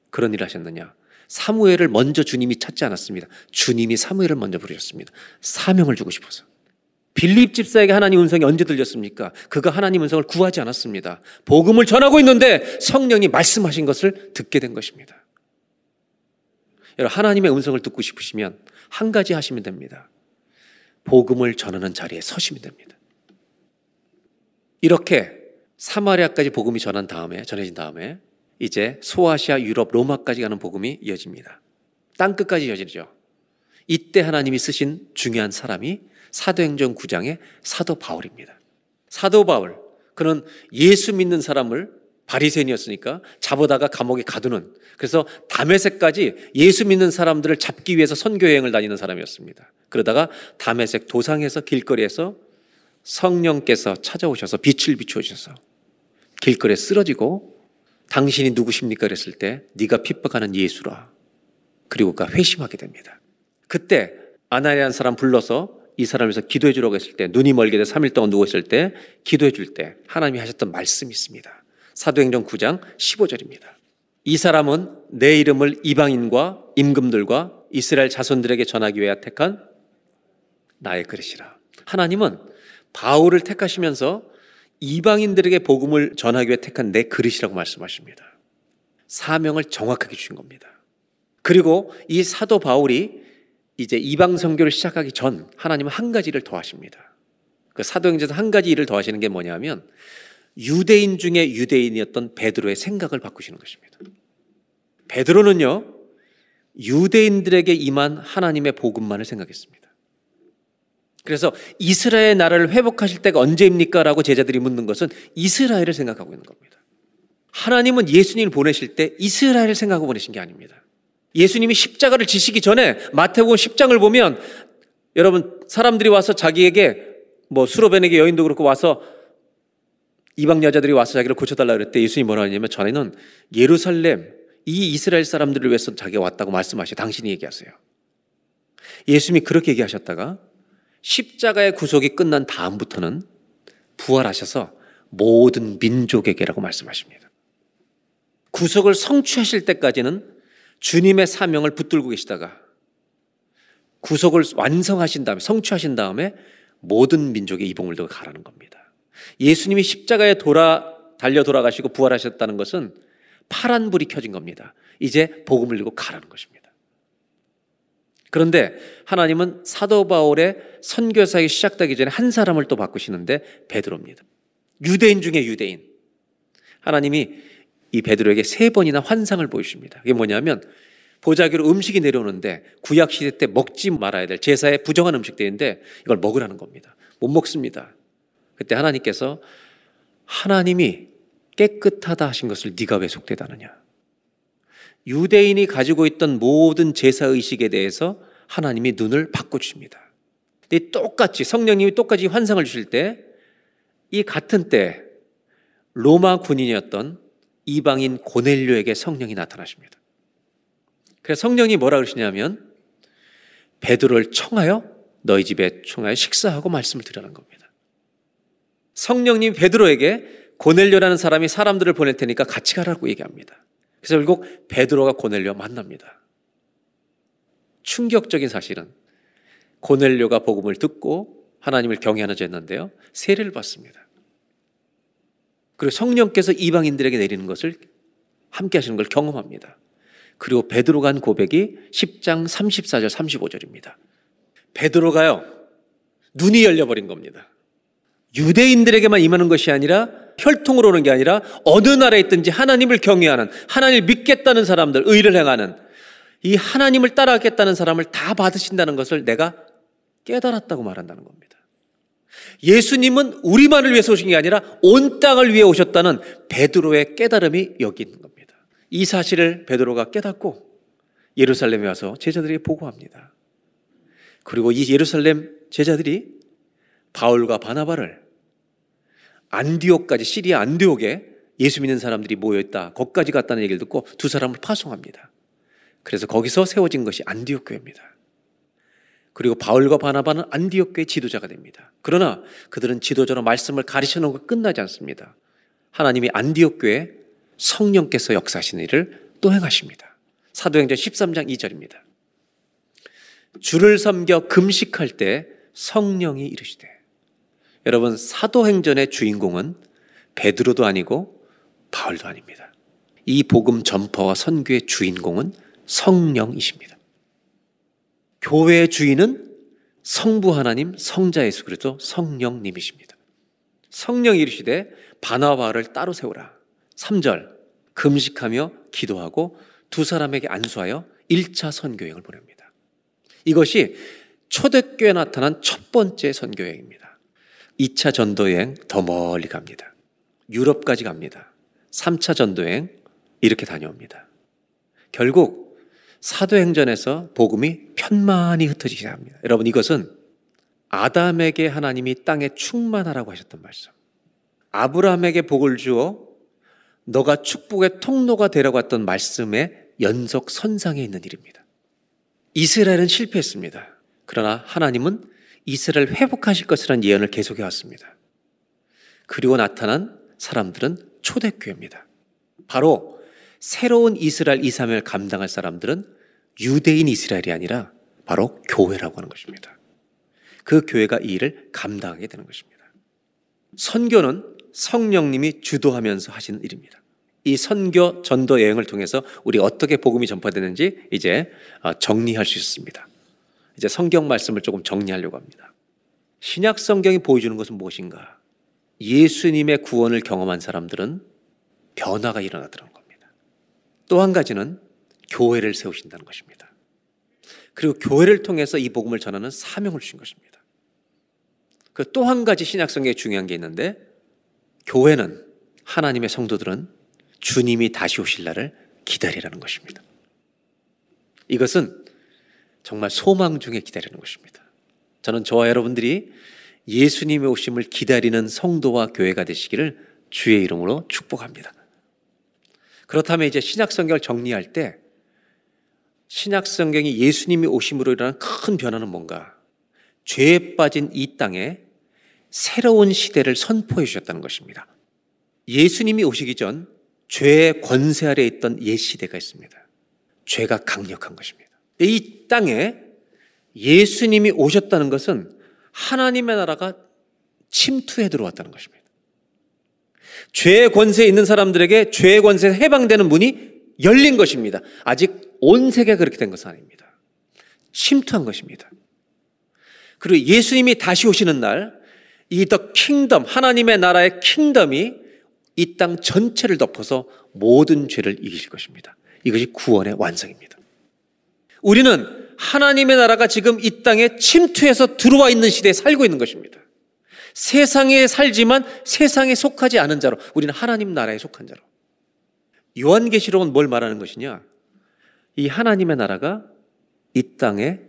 그런 일을 하셨느냐? 사무엘을 먼저 주님이 찾지 않았습니다. 주님이 사무엘을 먼저 부르셨습니다. 사명을 주고 싶어서. 빌립 집사에게 하나님 음성이 언제 들렸습니까? 그가 하나님 음성을 구하지 않았습니다. 복음을 전하고 있는데 성령이 말씀하신 것을 듣게 된 것입니다. 여러분, 하나님의 음성을 듣고 싶으시면 한 가지 하시면 됩니다. 복음을 전하는 자리에 서시면 됩니다. 이렇게 사마리아까지 복음이 전한 다음에, 전해진 다음에, 이제 소아시아, 유럽, 로마까지 가는 복음이 이어집니다. 땅 끝까지 이어지죠. 이때 하나님이 쓰신 중요한 사람이 사도행전 9장의 사도 바울입니다. 사도 바울, 그는 예수 믿는 사람을 바리새인이었으니까 잡아다가 감옥에 가두는 그래서 담에색까지 예수 믿는 사람들을 잡기 위해서 선교 여행을 다니는 사람이었습니다. 그러다가 담에색 도상에서 길거리에서 성령께서 찾아오셔서 빛을 비추어 주셔서 길거리에 쓰러지고 당신이 누구십니까? 그랬을 때 네가 핍박하는 예수라. 그리고 그가 회심하게 됩니다. 그때 아나니아는 사람 불러서 이 사람을 위해서 기도해 주라고 했을 때 눈이 멀게 돼 3일 동안 누워 있을 때 기도해 줄 때 하나님이 하셨던 말씀이 있습니다. 사도행전 9장 15절입니다. 이 사람은 내 이름을 이방인과 임금들과 이스라엘 자손들에게 전하기 위해 택한 나의 그릇이라. 하나님은 바울을 택하시면서 이방인들에게 복음을 전하기 위해 택한 내 그릇이라고 말씀하십니다. 사명을 정확하게 주신 겁니다. 그리고 이 사도 바울이 이제 이방 선교를 시작하기 전 하나님은 한 가지를 더 하십니다. 그 사도행전에서 한 가지 일을 더 하시는 게 뭐냐면 유대인 중에 유대인이었던 베드로의 생각을 바꾸시는 것입니다. 베드로는요, 유대인들에게 임한 하나님의 복음만을 생각했습니다. 그래서 이스라엘 나라를 회복하실 때가 언제입니까? 라고 제자들이 묻는 것은 이스라엘을 생각하고 있는 겁니다. 하나님은 예수님을 보내실 때 이스라엘을 생각하고 보내신 게 아닙니다. 예수님이 십자가를 지시기 전에 마태복음 10장을 보면 여러분 사람들이 와서 자기에게 뭐 수로벤에게 여인도 그렇고 와서 이방 여자들이 와서 자기를 고쳐달라 그랬대 예수님이 뭐라 하냐면 전에는 예루살렘 이 이스라엘 사람들을 위해서 자기가 왔다고 말씀하셔 당신이 얘기하세요. 예수님이 그렇게 얘기하셨다가 십자가의 구속이 끝난 다음부터는 부활하셔서 모든 민족에게라고 말씀하십니다. 구속을 성취하실 때까지는 주님의 사명을 붙들고 계시다가 구속을 완성하신 다음에 성취하신 다음에 모든 민족의 이봉을 더 가라는 겁니다. 예수님이 십자가에 돌아 달려 돌아가시고 부활하셨다는 것은 파란 불이 켜진 겁니다. 이제 복음을 들고 가라는 것입니다. 그런데 하나님은 사도 바울의 선교사역이 시작되기 전에 한 사람을 또 바꾸시는데 베드로입니다. 유대인 중에 유대인. 하나님이 이 베드로에게 세 번이나 환상을 보여주십니다. 이게 뭐냐면 보자기로 음식이 내려오는데 구약 시대 때 먹지 말아야 될 제사의 부정한 음식들인데 이걸 먹으라는 겁니다. 못 먹습니다. 그때 하나님께서 하나님이 깨끗하다 하신 것을 네가 왜 속되다느냐? 유대인이 가지고 있던 모든 제사 의식에 대해서 하나님이 눈을 바꿔주십니다. 근데 똑같이 성령님이 똑같이 환상을 주실 때 이 같은 때 로마 군인이었던 이방인 고넬료에게 성령이 나타나십니다. 그래서 성령이 뭐라 그러시냐면 베드로를 청하여 너희 집에 청하여 식사하고 말씀을 드리는 겁니다. 성령님 베드로에게 고넬료라는 사람이 사람들을 보낼 테니까 같이 가라고 얘기합니다. 그래서 결국 베드로가 고넬료 만납니다. 충격적인 사실은 고넬료가 복음을 듣고 하나님을 경외하는 자였는데요. 세례를 받습니다. 그리고 성령께서 이방인들에게 내리는 것을 함께 하시는 걸 경험합니다. 그리고 베드로가 한 고백이 10장 34절 35절입니다. 베드로가요. 눈이 열려버린 겁니다. 유대인들에게만 임하는 것이 아니라 혈통으로 오는 게 아니라 어느 나라에 있든지 하나님을 경외하는 하나님을 믿겠다는 사람들, 의를 행하는 이 하나님을 따라하겠다는 사람을 다 받으신다는 것을 내가 깨달았다고 말한다는 겁니다. 예수님은 우리만을 위해서 오신 게 아니라 온 땅을 위해 오셨다는 베드로의 깨달음이 여기 있는 겁니다. 이 사실을 베드로가 깨닫고 예루살렘에 와서 제자들에게 보고합니다. 그리고 이 예루살렘 제자들이 바울과 바나바를 안디옥까지 시리아 안디옥에 예수 믿는 사람들이 모여 있다. 거기까지 갔다는 얘기를 듣고 두 사람을 파송합니다. 그래서 거기서 세워진 것이 안디옥 교회입니다. 그리고 바울과 바나바는 안디옥 교회 지도자가 됩니다. 그러나 그들은 지도자로 말씀을 가르쳐 놓은 거 끝나지 않습니다. 하나님이 안디옥 교회 성령께서 역사하시는 일을 또 행하십니다. 사도행전 13장 2절입니다. 주를 섬겨 금식할 때 성령이 이르시되 여러분 사도행전의 주인공은 베드로도 아니고 바울도 아닙니다. 이 복음 전파와 선교의 주인공은 성령이십니다. 교회의 주인은 성부 하나님, 성자 예수 그리스도 성령님이십니다. 성령이 이르시되 바나바를 따로 세우라. 3절 금식하며 기도하고 두 사람에게 안수하여 1차 선교행을 보냅니다. 이것이 초대교회에 나타난 첫 번째 선교행입니다. 2차 전도여행 더 멀리 갑니다. 유럽까지 갑니다. 3차 전도여행 이렇게 다녀옵니다. 결국 사도행전에서 복음이 편만히 흩어지기 시작합니다. 여러분 이것은 아담에게 하나님이 땅에 충만하라고 하셨던 말씀. 아브라함에게 복을 주어 너가 축복의 통로가 되라고 했던 말씀의 연속 선상에 있는 일입니다. 이스라엘은 실패했습니다. 그러나 하나님은 이스라엘 회복하실 것이라는 예언을 계속해 왔습니다. 그리고 나타난 사람들은 초대교회입니다. 바로 새로운 이스라엘 이사명을 감당할 사람들은 유대인 이스라엘이 아니라 바로 교회라고 하는 것입니다. 그 교회가 이 일을 감당하게 되는 것입니다. 선교는 성령님이 주도하면서 하시는 일입니다. 이 선교 전도 여행을 통해서 우리 어떻게 복음이 전파되는지 이제 어, 정리할 수 있습니다. 이제 성경 말씀을 조금 정리하려고 합니다. 신약 성경이 보여주는 것은 무엇인가? 예수님의 구원을 경험한 사람들은 변화가 일어나더라는 겁니다. 또 한 가지는 교회를 세우신다는 것입니다. 그리고 교회를 통해서 이 복음을 전하는 사명을 주신 것입니다. 그 또 한 가지 신약 성경에 중요한 게 있는데 교회는 하나님의 성도들은 주님이 다시 오실 날을 기다리라는 것입니다. 이것은 정말 소망 중에 기다리는 것입니다. 저는 저와 여러분들이 예수님의 오심을 기다리는 성도와 교회가 되시기를 주의 이름으로 축복합니다. 그렇다면 이제 신약 성경을 정리할 때 신약 성경이 예수님이 오심으로 일어난 큰 변화는 뭔가? 죄에 빠진 이 땅에 새로운 시대를 선포해 주셨다는 것입니다. 예수님이 오시기 전 죄의 권세 아래 있던 옛 시대가 있습니다. 죄가 강력한 것입니다. 이 땅에 예수님이 오셨다는 것은 하나님의 나라가 침투해 들어왔다는 것입니다. 죄의 권세에 있는 사람들에게 죄의 권세에 해방되는 문이 열린 것입니다. 아직 온 세계가 그렇게 된 것은 아닙니다. 침투한 것입니다. 그리고 예수님이 다시 오시는 날, 이 더 킹덤, 하나님의 나라의 킹덤이 이 땅 전체를 덮어서 모든 죄를 이기실 것입니다. 이것이 구원의 완성입니다. 우리는 하나님의 나라가 지금 이 땅에 침투해서 들어와 있는 시대에 살고 있는 것입니다. 세상에 살지만 세상에 속하지 않은 자로 우리는 하나님 나라에 속한 자로. 요한계시록은 뭘 말하는 것이냐? 이 하나님의 나라가 이 땅에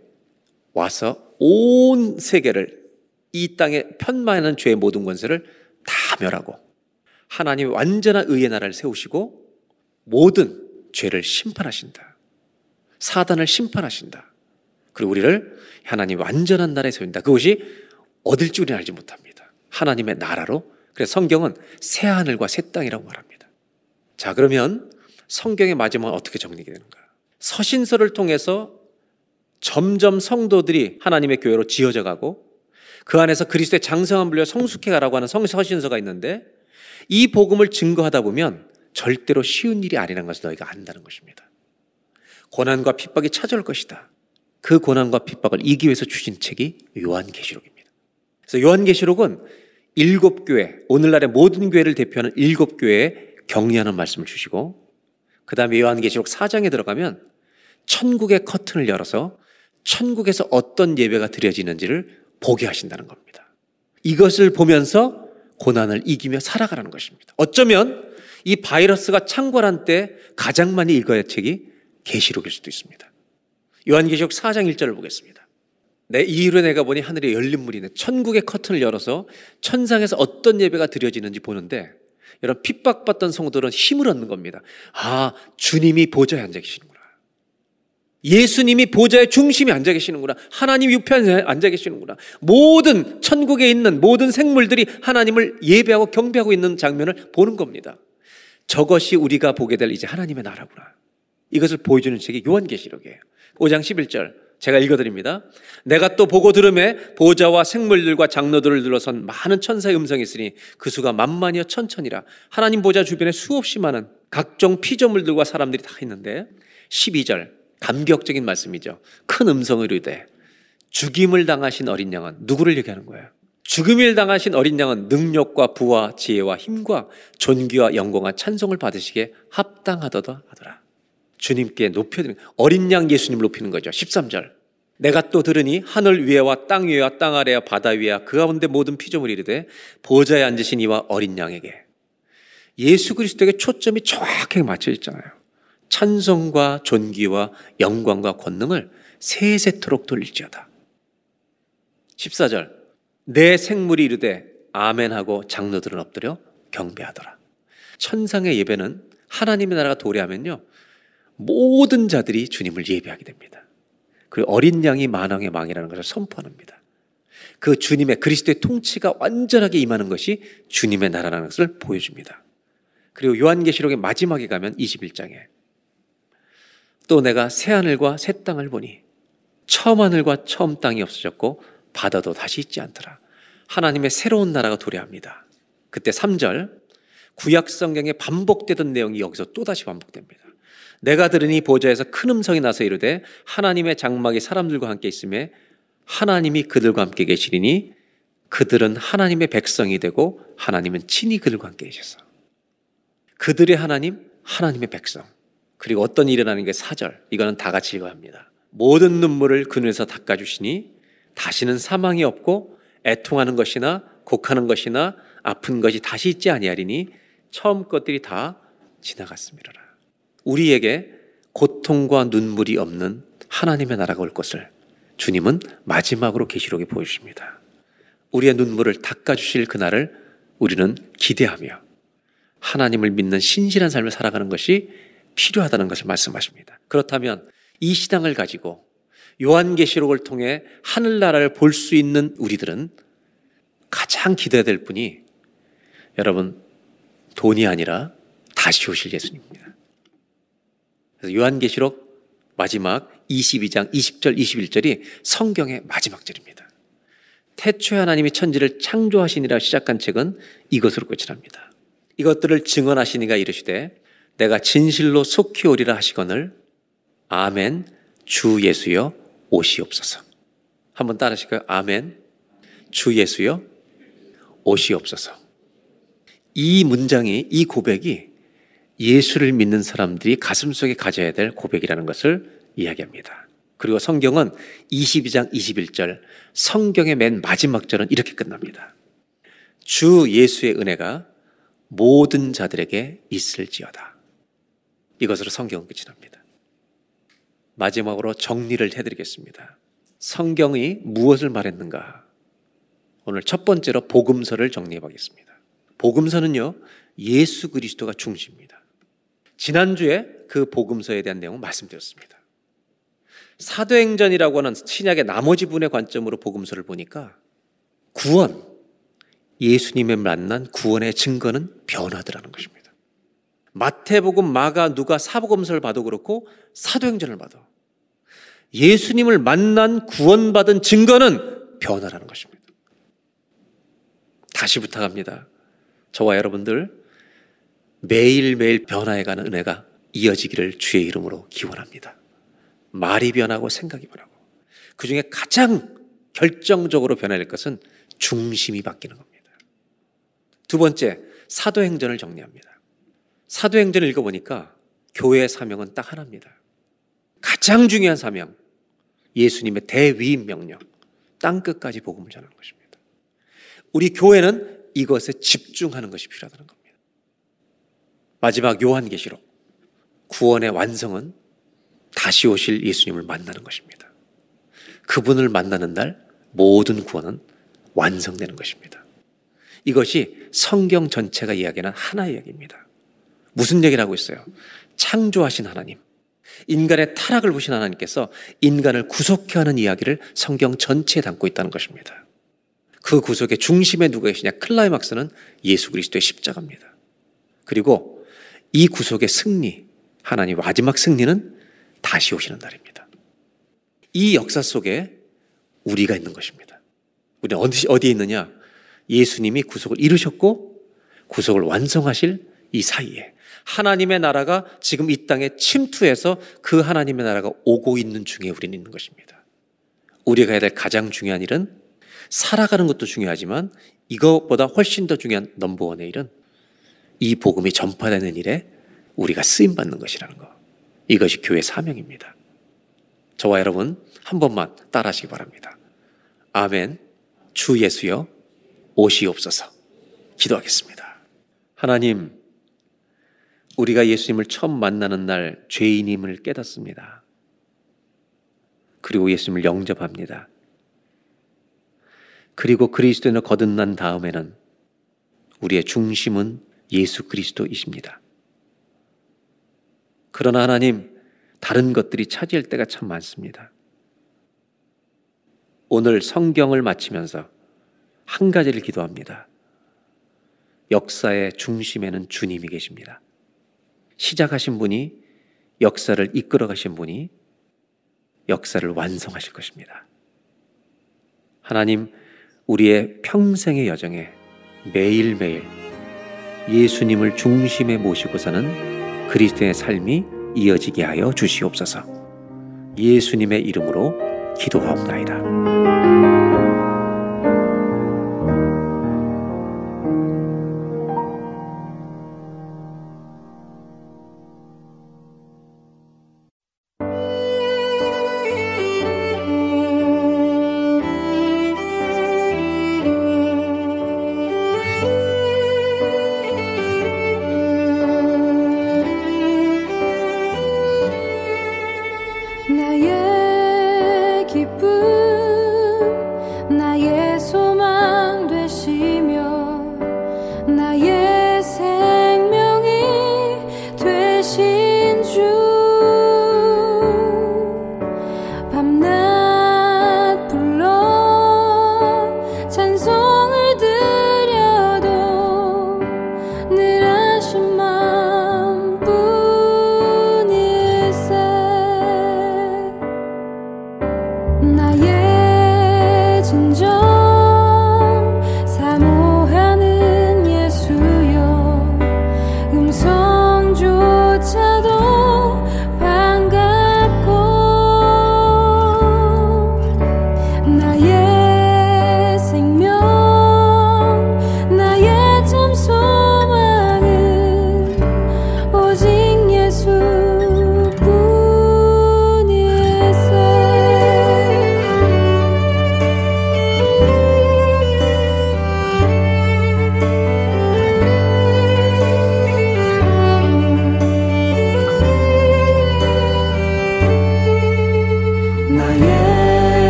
와서 온 세계를 이 땅에 편만하는 죄의 모든 권세를 다 멸하고 하나님의 완전한 의의 나라를 세우시고 모든 죄를 심판하신다. 사단을 심판하신다. 그리고 우리를 하나님 완전한 나라에 세운다. 그것이 어딜지 우리는 알지 못합니다. 하나님의 나라로. 그래서 성경은 새 하늘과 새 땅이라고 말합니다. 자, 그러면 성경의 마지막은 어떻게 정리가 되는가? 서신서를 통해서 점점 성도들이 하나님의 교회로 지어져 가고 그 안에서 그리스도의 장성한 분려 성숙해 가라고 하는 성서신서가 있는데 이 복음을 증거하다 보면 절대로 쉬운 일이 아니라는 것을 너희가 안다는 것입니다. 고난과 핍박이 찾아올 것이다. 그 고난과 핍박을 이기 위해서 주신 책이 요한계시록입니다. 그래서 요한계시록은 일곱 교회, 오늘날의 모든 교회를 대표하는 일곱 교회에 격려하는 말씀을 주시고 그 다음에 요한계시록 4장에 들어가면 천국의 커튼을 열어서 천국에서 어떤 예배가 드려지는지를 보게 하신다는 겁니다. 이것을 보면서 고난을 이기며 살아가라는 것입니다. 어쩌면 이 바이러스가 창궐한 때 가장 많이 읽어야 할 책이 계시록일 수도 있습니다. 요한계시록 4장 1절을 보겠습니다. 내 이후로 내가 보니 하늘에 열린 물이네. 천국의 커튼을 열어서 천상에서 어떤 예배가 드려지는지 보는데 여러분 핍박받던 성도들은 힘을 얻는 겁니다. 아, 주님이 보좌에 앉아 계시는구나. 예수님이 보좌의 중심에 앉아 계시는구나. 하나님 유편에 앉아 계시는구나. 모든 천국에 있는 모든 생물들이 하나님을 예배하고 경배하고 있는 장면을 보는 겁니다. 저것이 우리가 보게 될 이제 하나님의 나라구나. 이것을 보여주는 책이 요한계시록이에요. 5장 11절. 제가 읽어드립니다. 내가 또 보고 들음에 보좌와 생물들과 장로들을 둘러선 많은 천사의 음성이 있으니 그 수가 만만이여 천천이라 하나님 보좌 주변에 수없이 많은 각종 피조물들과 사람들이 다 있는데 12절 감격적인 말씀이죠. 큰 음성을 이르되 죽임을 당하신 어린 양은 누구를 얘기하는 거예요? 죽음을 당하신 어린 양은 능력과 부와 지혜와 힘과 존귀와 영광과 찬송을 받으시기에 합당하더다 하더라. 주님께 높여드리는 어린 양 예수님을 높이는 거죠. 13절. 내가 또 들으니 하늘 위에와 땅 위에와 땅 아래와 바다 위에와 그 가운데 모든 피조물이 이르되 보좌에 앉으신 이와 어린 양에게 예수 그리스도에게 초점이 정확하게 맞춰 있잖아요. 찬송과 존귀와 영광과 권능을 세세토록 돌릴지어다. 14절. 내 생물이 이르되 아멘하고 장로들은 엎드려 경배하더라. 천상의 예배는 하나님의 나라가 도래하면요. 모든 자들이 주님을 예배하게 됩니다. 그리고 어린 양이 만왕의 망이라는 것을 선포합니다. 그 주님의 그리스도의 통치가 완전하게 임하는 것이 주님의 나라라는 것을 보여줍니다. 그리고 요한계시록의 마지막에 가면 21장에 또 내가 새 하늘과 새 땅을 보니 처음 하늘과 처음 땅이 없어졌고 바다도 다시 있지 않더라. 하나님의 새로운 나라가 도래합니다. 그때 3절 구약 성경에 반복되던 내용이 여기서 또다시 반복됩니다. 내가 들으니 보좌에서 큰 음성이 나서 이르되 하나님의 장막이 사람들과 함께 있음에 하나님이 그들과 함께 계시리니 그들은 하나님의 백성이 되고 하나님은 친히 그들과 함께 계셔서 그들의 하나님 하나님의 백성 그리고 어떤 일이 일어나는 게 사절 이거는 다 같이 읽어야 합니다. 모든 눈물을 그 눈에서 닦아주시니 다시는 사망이 없고 애통하는 것이나 곡하는 것이나 아픈 것이 다시 있지 아니하리니 처음 것들이 다 지나갔음이라. 우리에게 고통과 눈물이 없는 하나님의 나라가 올 것을 주님은 마지막으로 계시록에 보여주십니다. 우리의 눈물을 닦아주실 그날을 우리는 기대하며 하나님을 믿는 신실한 삶을 살아가는 것이 필요하다는 것을 말씀하십니다. 그렇다면 이 시당을 가지고 요한계시록을 통해 하늘나라를 볼 수 있는 우리들은 가장 기대될 분이 여러분 돈이 아니라 다시 오실 예수님입니다. 그래서 요한계시록 마지막 22장 20절 21절이 성경의 마지막 절입니다. 태초에 하나님이 천지를 창조하시니라 시작한 책은 이것으로 끝이 납니다. 이것들을 증언하시니가 이르시되 내가 진실로 속히 오리라 하시거늘 아멘 주 예수여 오시옵소서. 한번 따라하실까요? 아멘 주 예수여 오시옵소서. 이 문장이 이 고백이 예수를 믿는 사람들이 가슴속에 가져야 될 고백이라는 것을 이야기합니다. 그리고 성경은 22장 21절 성경의 맨 마지막 절은 이렇게 끝납니다. 주 예수의 은혜가 모든 자들에게 있을지어다. 이것으로 성경은 끝이 납니다. 마지막으로 정리를 해드리겠습니다. 성경이 무엇을 말했는가? 오늘 첫 번째로 복음서를 정리해 보겠습니다. 복음서는요, 예수 그리스도가 중심입니다. 지난주에 그 복음서에 대한 내용을 말씀드렸습니다. 사도행전이라고 하는 신약의 나머지 분의 관점으로 복음서를 보니까 구원, 예수님의 만난 구원의 증거는 변화더라는 것입니다. 마태복음, 마가, 누가 사복음서를 봐도 그렇고 사도행전을 봐도 예수님을 만난 구원받은 증거는 변화라는 것입니다. 다시 부탁합니다. 저와 여러분들 매일매일 변화해가는 은혜가 이어지기를 주의 이름으로 기원합니다. 말이 변하고 생각이 변하고 그 중에 가장 결정적으로 변할 것은 중심이 바뀌는 겁니다. 두 번째, 사도행전을 정리합니다. 사도행전을 읽어보니까 교회의 사명은 딱 하나입니다. 가장 중요한 사명, 예수님의 대위임 명령, 땅 끝까지 복음을 전하는 것입니다. 우리 교회는 이것에 집중하는 것이 필요하다는 겁니다. 마지막 요한계시록, 구원의 완성은 다시 오실 예수님을 만나는 것입니다. 그분을 만나는 날 모든 구원은 완성되는 것입니다. 이것이 성경 전체가 이야기하는 하나의 이야기입니다. 무슨 얘기를 하고 있어요? 창조하신 하나님, 인간의 타락을 보신 하나님께서 인간을 구속해 하는 이야기를 성경 전체에 담고 있다는 것입니다. 그 구속의 중심에 누가 계시냐? 클라이막스는 예수 그리스도의 십자가입니다. 그리고 이 구속의 승리, 하나님 마지막 승리는 다시 오시는 날입니다. 이 역사 속에 우리가 있는 것입니다. 우리는 어디, 어디에 있느냐? 예수님이 구속을 이루셨고 구속을 완성하실 이 사이에 하나님의 나라가 지금 이 땅에 침투해서 그 하나님의 나라가 오고 있는 중에 우리는 있는 것입니다. 우리가 해야 될 가장 중요한 일은 살아가는 것도 중요하지만 이것보다 훨씬 더 중요한 넘버원의 일은 이 복음이 전파되는 일에 우리가 쓰임 받는 것이라는 것. 이것이 교회 사명입니다. 저와 여러분 한 번만 따라하시기 바랍니다. 아멘. 주 예수여 오시옵소서. 기도하겠습니다. 하나님, 우리가 예수님을 처음 만나는 날 죄인임을 깨닫습니다. 그리고 예수님을 영접합니다. 그리고 그리스도인을 거듭난 다음에는 우리의 중심은 예수 그리스도이십니다. 그러나 하나님, 다른 것들이 차지할 때가 참 많습니다. 오늘 성경을 마치면서 한 가지를 기도합니다. 역사의 중심에는 주님이 계십니다. 시작하신 분이 역사를 이끌어 가신 분이 역사를 완성하실 것입니다. 하나님, 우리의 평생의 여정에 매일매일 예수님을 중심에 모시고 사는 그리스도의 삶이 이어지게 하여 주시옵소서. 예수님의 이름으로 기도하옵나이다.